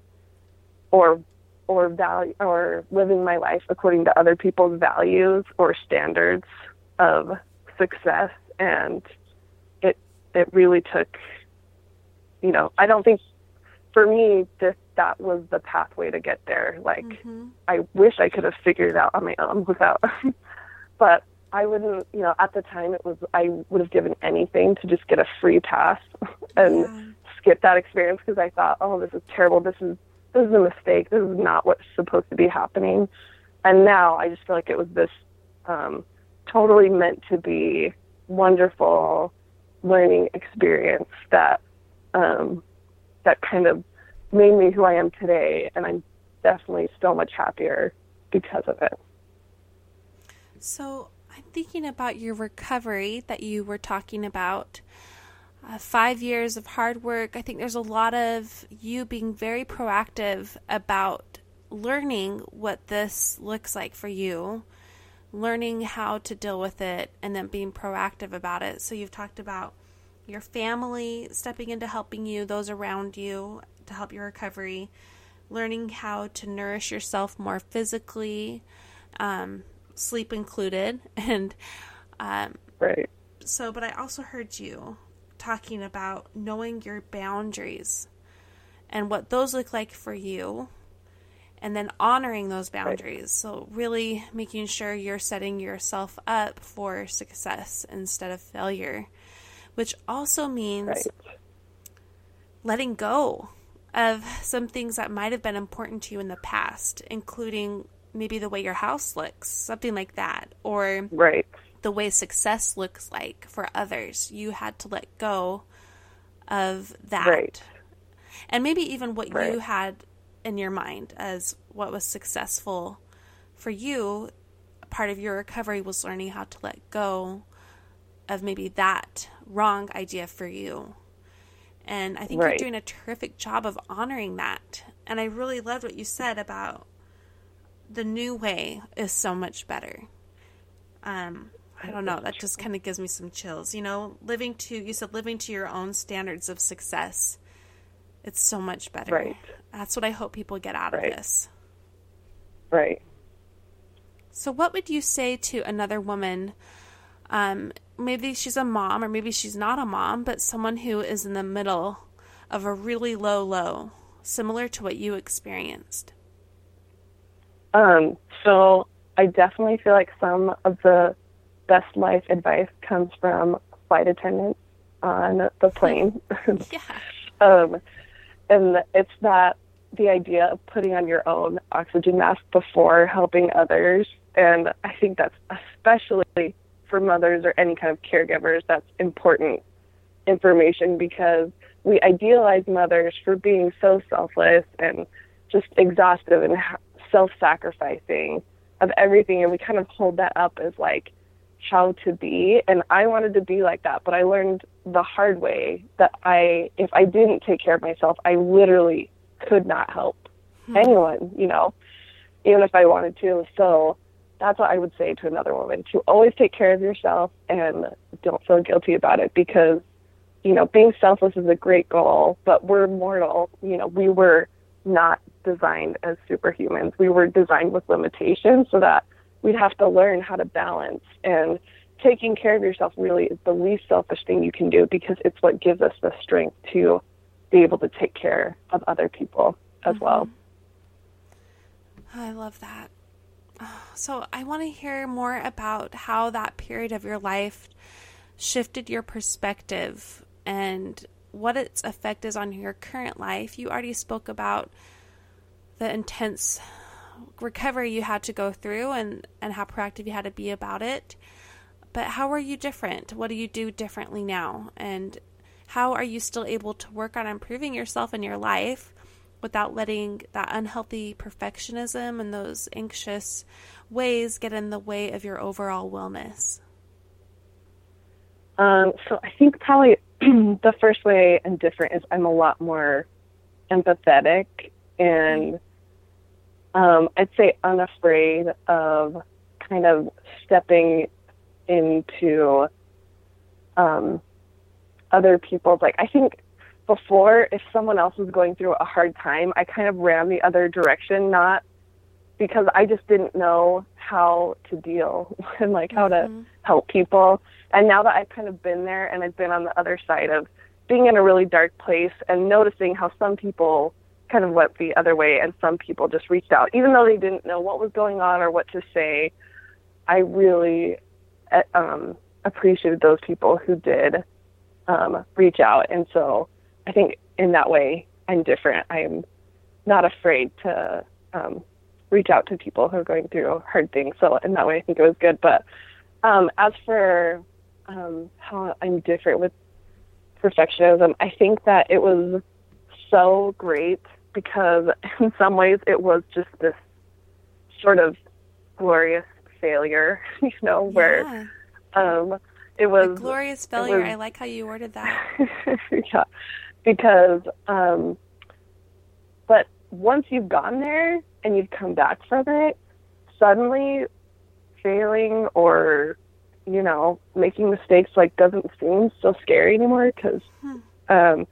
C: or or value or living my life according to other people's values or standards of success and it it really took you know i don't think for me, this that was the pathway to get there. Like, mm-hmm. I wish I could have figured it out on my own without, but I wouldn't. You know, at the time, it was I would have given anything to just get a free pass and yeah. skip that experience because I thought, oh, this is terrible. This is this is a mistake. This is not what's supposed to be happening. And now I just feel like it was this um, totally meant to be wonderful learning experience that um, that kind of made me who I am today. And I'm definitely so much happier because of it.
A: So I'm thinking about your recovery that you were talking about. Uh, five years of hard work. I think there's a lot of you being very proactive about learning what this looks like for you, learning how to deal with it, and then being proactive about it. So you've talked about your family stepping into helping you, those around you to help your recovery, learning how to nourish yourself more physically, um, sleep included, and um,
C: right.
A: So, but I also heard you talking about knowing your boundaries and what those look like for you and then honoring those boundaries. Right. So, really making sure you're setting yourself up for success instead of failure which also means right. letting go of some things that might have been important to you in the past, including maybe the way your house looks, something like that, or
C: right.
A: the way success looks like for others. You had to let go of that.
C: Right.
A: And maybe even what you had in your mind as what was successful for you, part of your recovery was learning how to let go of maybe that wrong idea for you. And I think right. you're doing a terrific job of honoring that. And I really loved what you said about the new way is so much better. Um, I don't know. That just kind of gives me some chills. You know, living to, you said living to your own standards of success. It's so much better.
C: Right.
A: That's what I hope people get out right. of this.
C: Right.
A: So, what would you say to another woman? Um, maybe she's a mom, or maybe she's not a mom, but someone who is in the middle of a really low low, similar to what you experienced.
C: Um, so, I definitely feel like some of the best life advice comes from flight attendants on the plane.
A: yeah.
C: um, and it's that the idea of putting on your own oxygen mask before helping others. And I think that's especially for mothers or any kind of caregivers, that's important information because we idealize mothers for being so selfless and just exhaustive and self sacrificing of everything. And we kind of hold that up as like how to be. And I wanted to be like that, but I learned the hard way that I, if I didn't take care of myself, I literally could not help hmm. anyone, you know, even if I wanted to. So that's what I would say to another woman to always take care of yourself and don't feel guilty about it because, you know, being selfless is a great goal, but we're mortal. You know, we were not designed as superhumans. We were designed with limitations so that we'd have to learn how to balance and taking care of yourself really is the least selfish thing you can do because it's what gives us the strength to be able to take care of other people as mm-hmm. well.
A: I love that. So, I want to hear more about how that period of your life shifted your perspective and what its effect is on your current life. You already spoke about the intense recovery you had to go through and, and how proactive you had to be about it. But how are you different? What do you do differently now? And how are you still able to work on improving yourself in your life without letting that unhealthy perfectionism and those anxious ways get in the way of your overall wellness?
C: Um, so I think probably the first way I'm different is I'm a lot more empathetic and um, I'd say unafraid of kind of stepping into um, other people's like I think before if someone else was going through a hard time, I kind of ran the other direction, not because I just didn't know how to deal and like how mm-hmm. to help people. And now that I've kind of been there and I've been on the other side of being in a really dark place and noticing how some people kind of went the other way and some people just reached out. Even though they didn't know what was going on or what to say i really eh, um appreciated those people who did um reach out. And so i think in that way i'm different. I'm not afraid to um reach out to people who are going through hard things. So in that way i think it was good. But um as for um how i'm different with perfectionism i think that it was so great because in some ways it was just this sort of glorious failure, you know, where yeah. um, it was
A: a glorious failure. Was, I like how you worded that.
C: yeah, because um, but once you've gone there and you've come back from it, suddenly failing or you know making mistakes like doesn't seem so scary anymore because hmm. um,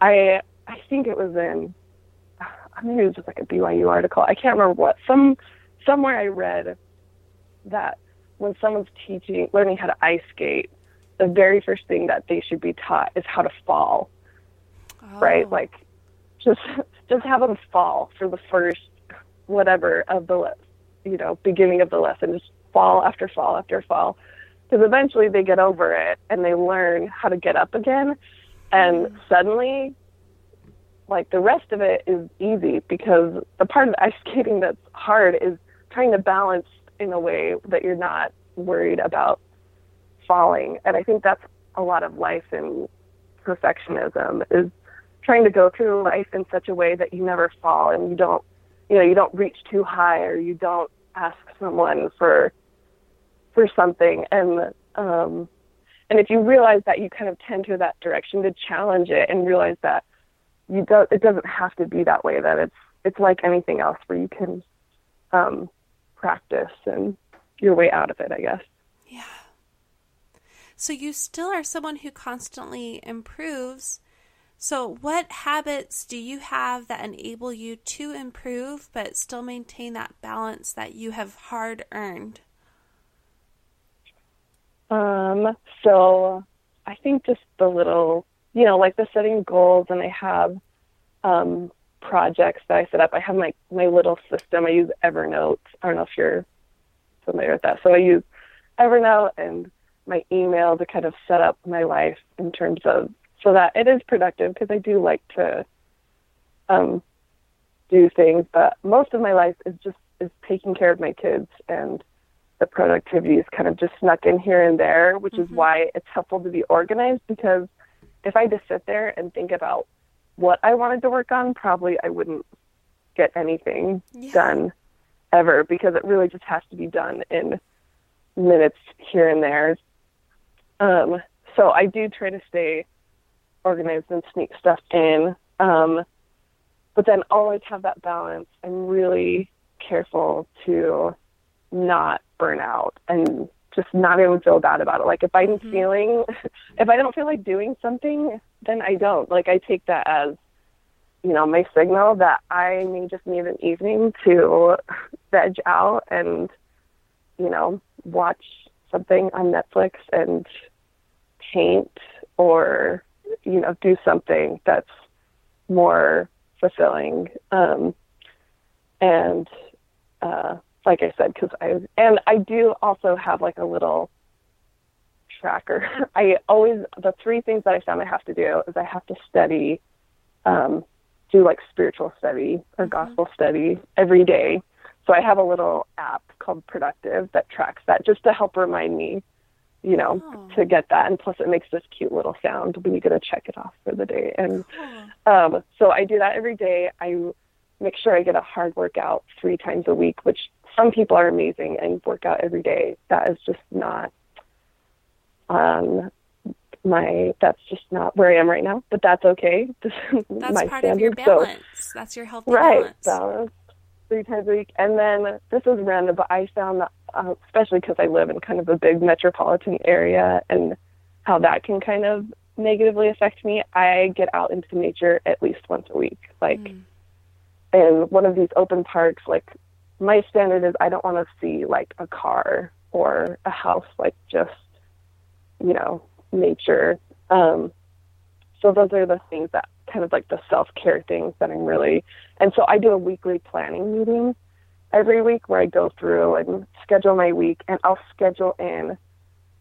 C: I I think it was in I think it was just like a BYU article. I can't remember what. Some somewhere I read that when someone's teaching, learning how to ice skate, the very first thing that they should be taught is how to fall. Oh. Right? Like, just just have them fall for the first whatever of the le- you know beginning of the lesson. Just fall after fall after fall, because eventually they get over it and they learn how to get up again, and mm. suddenly like the rest of it is easy because the part of ice skating that's hard is trying to balance in a way that you're not worried about falling. And I think that's a lot of life in perfectionism is trying to go through life in such a way that you never fall and you don't you know, you don't reach too high or you don't ask someone for for something and um and if you realize that you kind of tend to that direction to challenge it and realize that you don't it doesn't have to be that way that it's it's like anything else where you can um practice and your way out of it i guess.
A: Yeah. So you still are someone who constantly improves. So what habits do you have that enable you to improve but still maintain that balance that you have hard earned?
C: Um, so I think just the little, you know, like the setting goals, and I have um, projects that I set up. I have my my little system. I use Evernote. I don't know if you're familiar with that. So I use Evernote and my email to kind of set up my life in terms of so that it is productive because I do like to um, do things, but most of my life is just is taking care of my kids and the productivity is kind of just snuck in here and there, which mm-hmm. is why it's helpful to be organized because if I just sit there and think about what I wanted to work on, probably I wouldn't get anything yeah. done ever because it really just has to be done in minutes here and there. Um, so I do try to stay organized and sneak stuff in. Um, but then always have that balance. I'm really careful to not burn out and just not even feel bad about it. Like if I'm mm-hmm. feeling, if I don't feel like doing something, then I don't. Like I take that as, you know, my signal that I may just need an evening to veg out and, you know, watch something on Netflix and paint or, you know, do something that's more fulfilling. Um, and, uh, like I said, because I and I do also have like a little tracker. I always the three things that I found I have to do is I have to study, um, do like spiritual study or mm-hmm. gospel study every day. So I have a little app called Productive that tracks that just to help remind me, you know, oh. to get that. And plus, it makes this cute little sound when you get to check it off for the day. And um, so I do that every day. I make sure I get a hard workout three times a week, which some people are amazing and work out every day. That is just not um my that's just not where I am right now. But that's okay.
A: that's my part standard. of your balance. So, that's your healthy right, balance.
C: balance. Three times a week, and then this is random, but I found that, uh, especially because I live in kind of a big metropolitan area, and how that can kind of negatively affect me. I get out into nature at least once a week, like mm. in one of these open parks, like my standard is I don't want to see like a car or a house, like just, you know, nature. Um, so those are the things that kind of like the self care things that I'm really, and so I do a weekly planning meeting every week where I go through and schedule my week and I'll schedule in,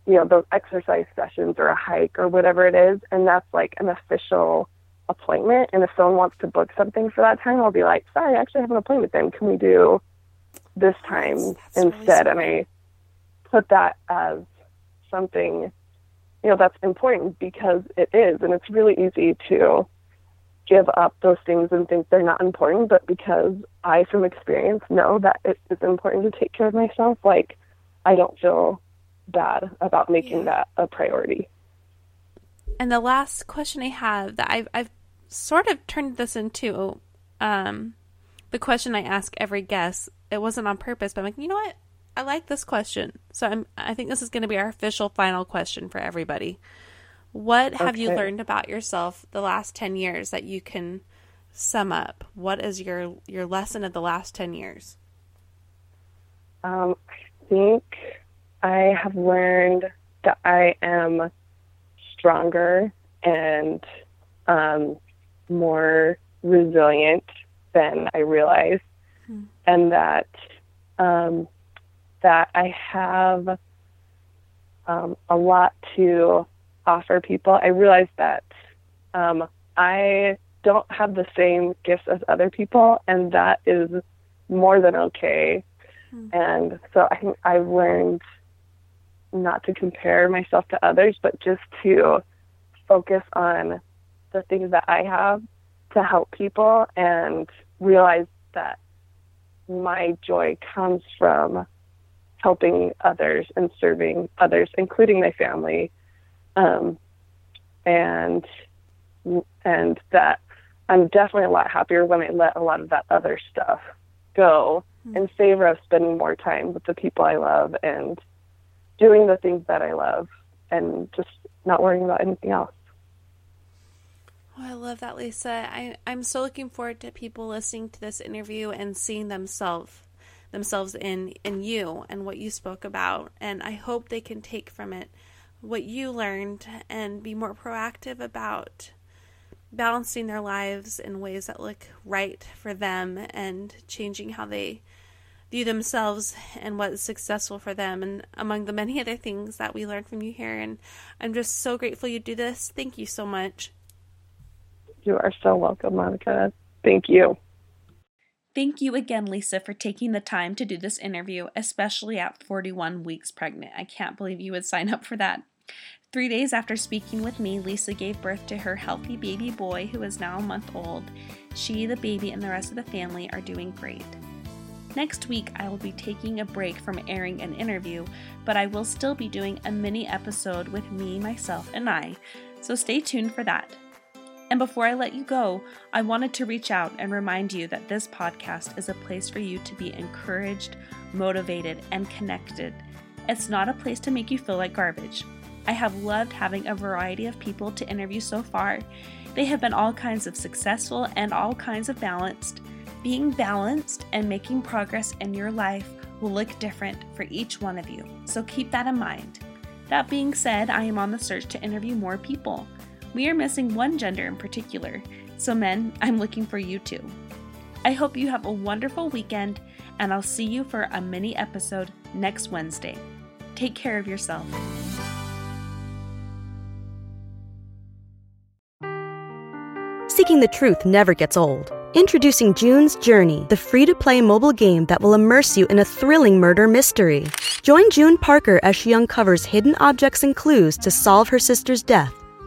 C: you know, those exercise sessions or a hike or whatever it is. And that's like an official appointment. And if someone wants to book something for that time, I'll be like, sorry, I actually have an appointment then. Can we do this time instead. Really and I put that as something, you know, that's important because it is. And it's really easy to give up those things and think they're not important. But because I, from experience, know that it is important to take care of myself, like, I don't feel bad about making yeah. that a priority.
A: And the last question I have that I've, I've sort of turned this into um, the question I ask every guest it wasn't on purpose, but I'm like, you know what? I like this question. So I'm I think this is going to be our official final question for everybody. What have okay. you learned about yourself the last 10 years that you can sum up? What is your your lesson of the last 10 years?
C: Um, I think I have learned that I am stronger and um, more resilient than I realized. And that um, that I have um, a lot to offer people. I realize that um, I don't have the same gifts as other people, and that is more than okay. Mm. And so I think I've learned not to compare myself to others, but just to focus on the things that I have to help people and realize that my joy comes from helping others and serving others, including my family, um, and and that I'm definitely a lot happier when I let a lot of that other stuff go mm-hmm. in favor of spending more time with the people I love and doing the things that I love and just not worrying about anything else.
A: Oh, I love that, Lisa. I, I'm so looking forward to people listening to this interview and seeing themselves themselves in in you and what you spoke about. And I hope they can take from it what you learned and be more proactive about balancing their lives in ways that look right for them and changing how they view themselves and what's successful for them and among the many other things that we learned from you here and I'm just so grateful you do this. Thank you so much.
C: You are so welcome, Monica. Thank you.
A: Thank you again, Lisa, for taking the time to do this interview, especially at 41 weeks pregnant. I can't believe you would sign up for that. Three days after speaking with me, Lisa gave birth to her healthy baby boy who is now a month old. She, the baby, and the rest of the family are doing great. Next week, I will be taking a break from airing an interview, but I will still be doing a mini episode with me, myself, and I, so stay tuned for that. And before I let you go, I wanted to reach out and remind you that this podcast is a place for you to be encouraged, motivated, and connected. It's not a place to make you feel like garbage. I have loved having a variety of people to interview so far. They have been all kinds of successful and all kinds of balanced. Being balanced and making progress in your life will look different for each one of you, so keep that in mind. That being said, I am on the search to interview more people. We are missing one gender in particular, so men, I'm looking for you too. I hope you have a wonderful weekend, and I'll see you for a mini episode next Wednesday. Take care of yourself.
D: Seeking the truth never gets old. Introducing June's Journey, the free to play mobile game that will immerse you in a thrilling murder mystery. Join June Parker as she uncovers hidden objects and clues to solve her sister's death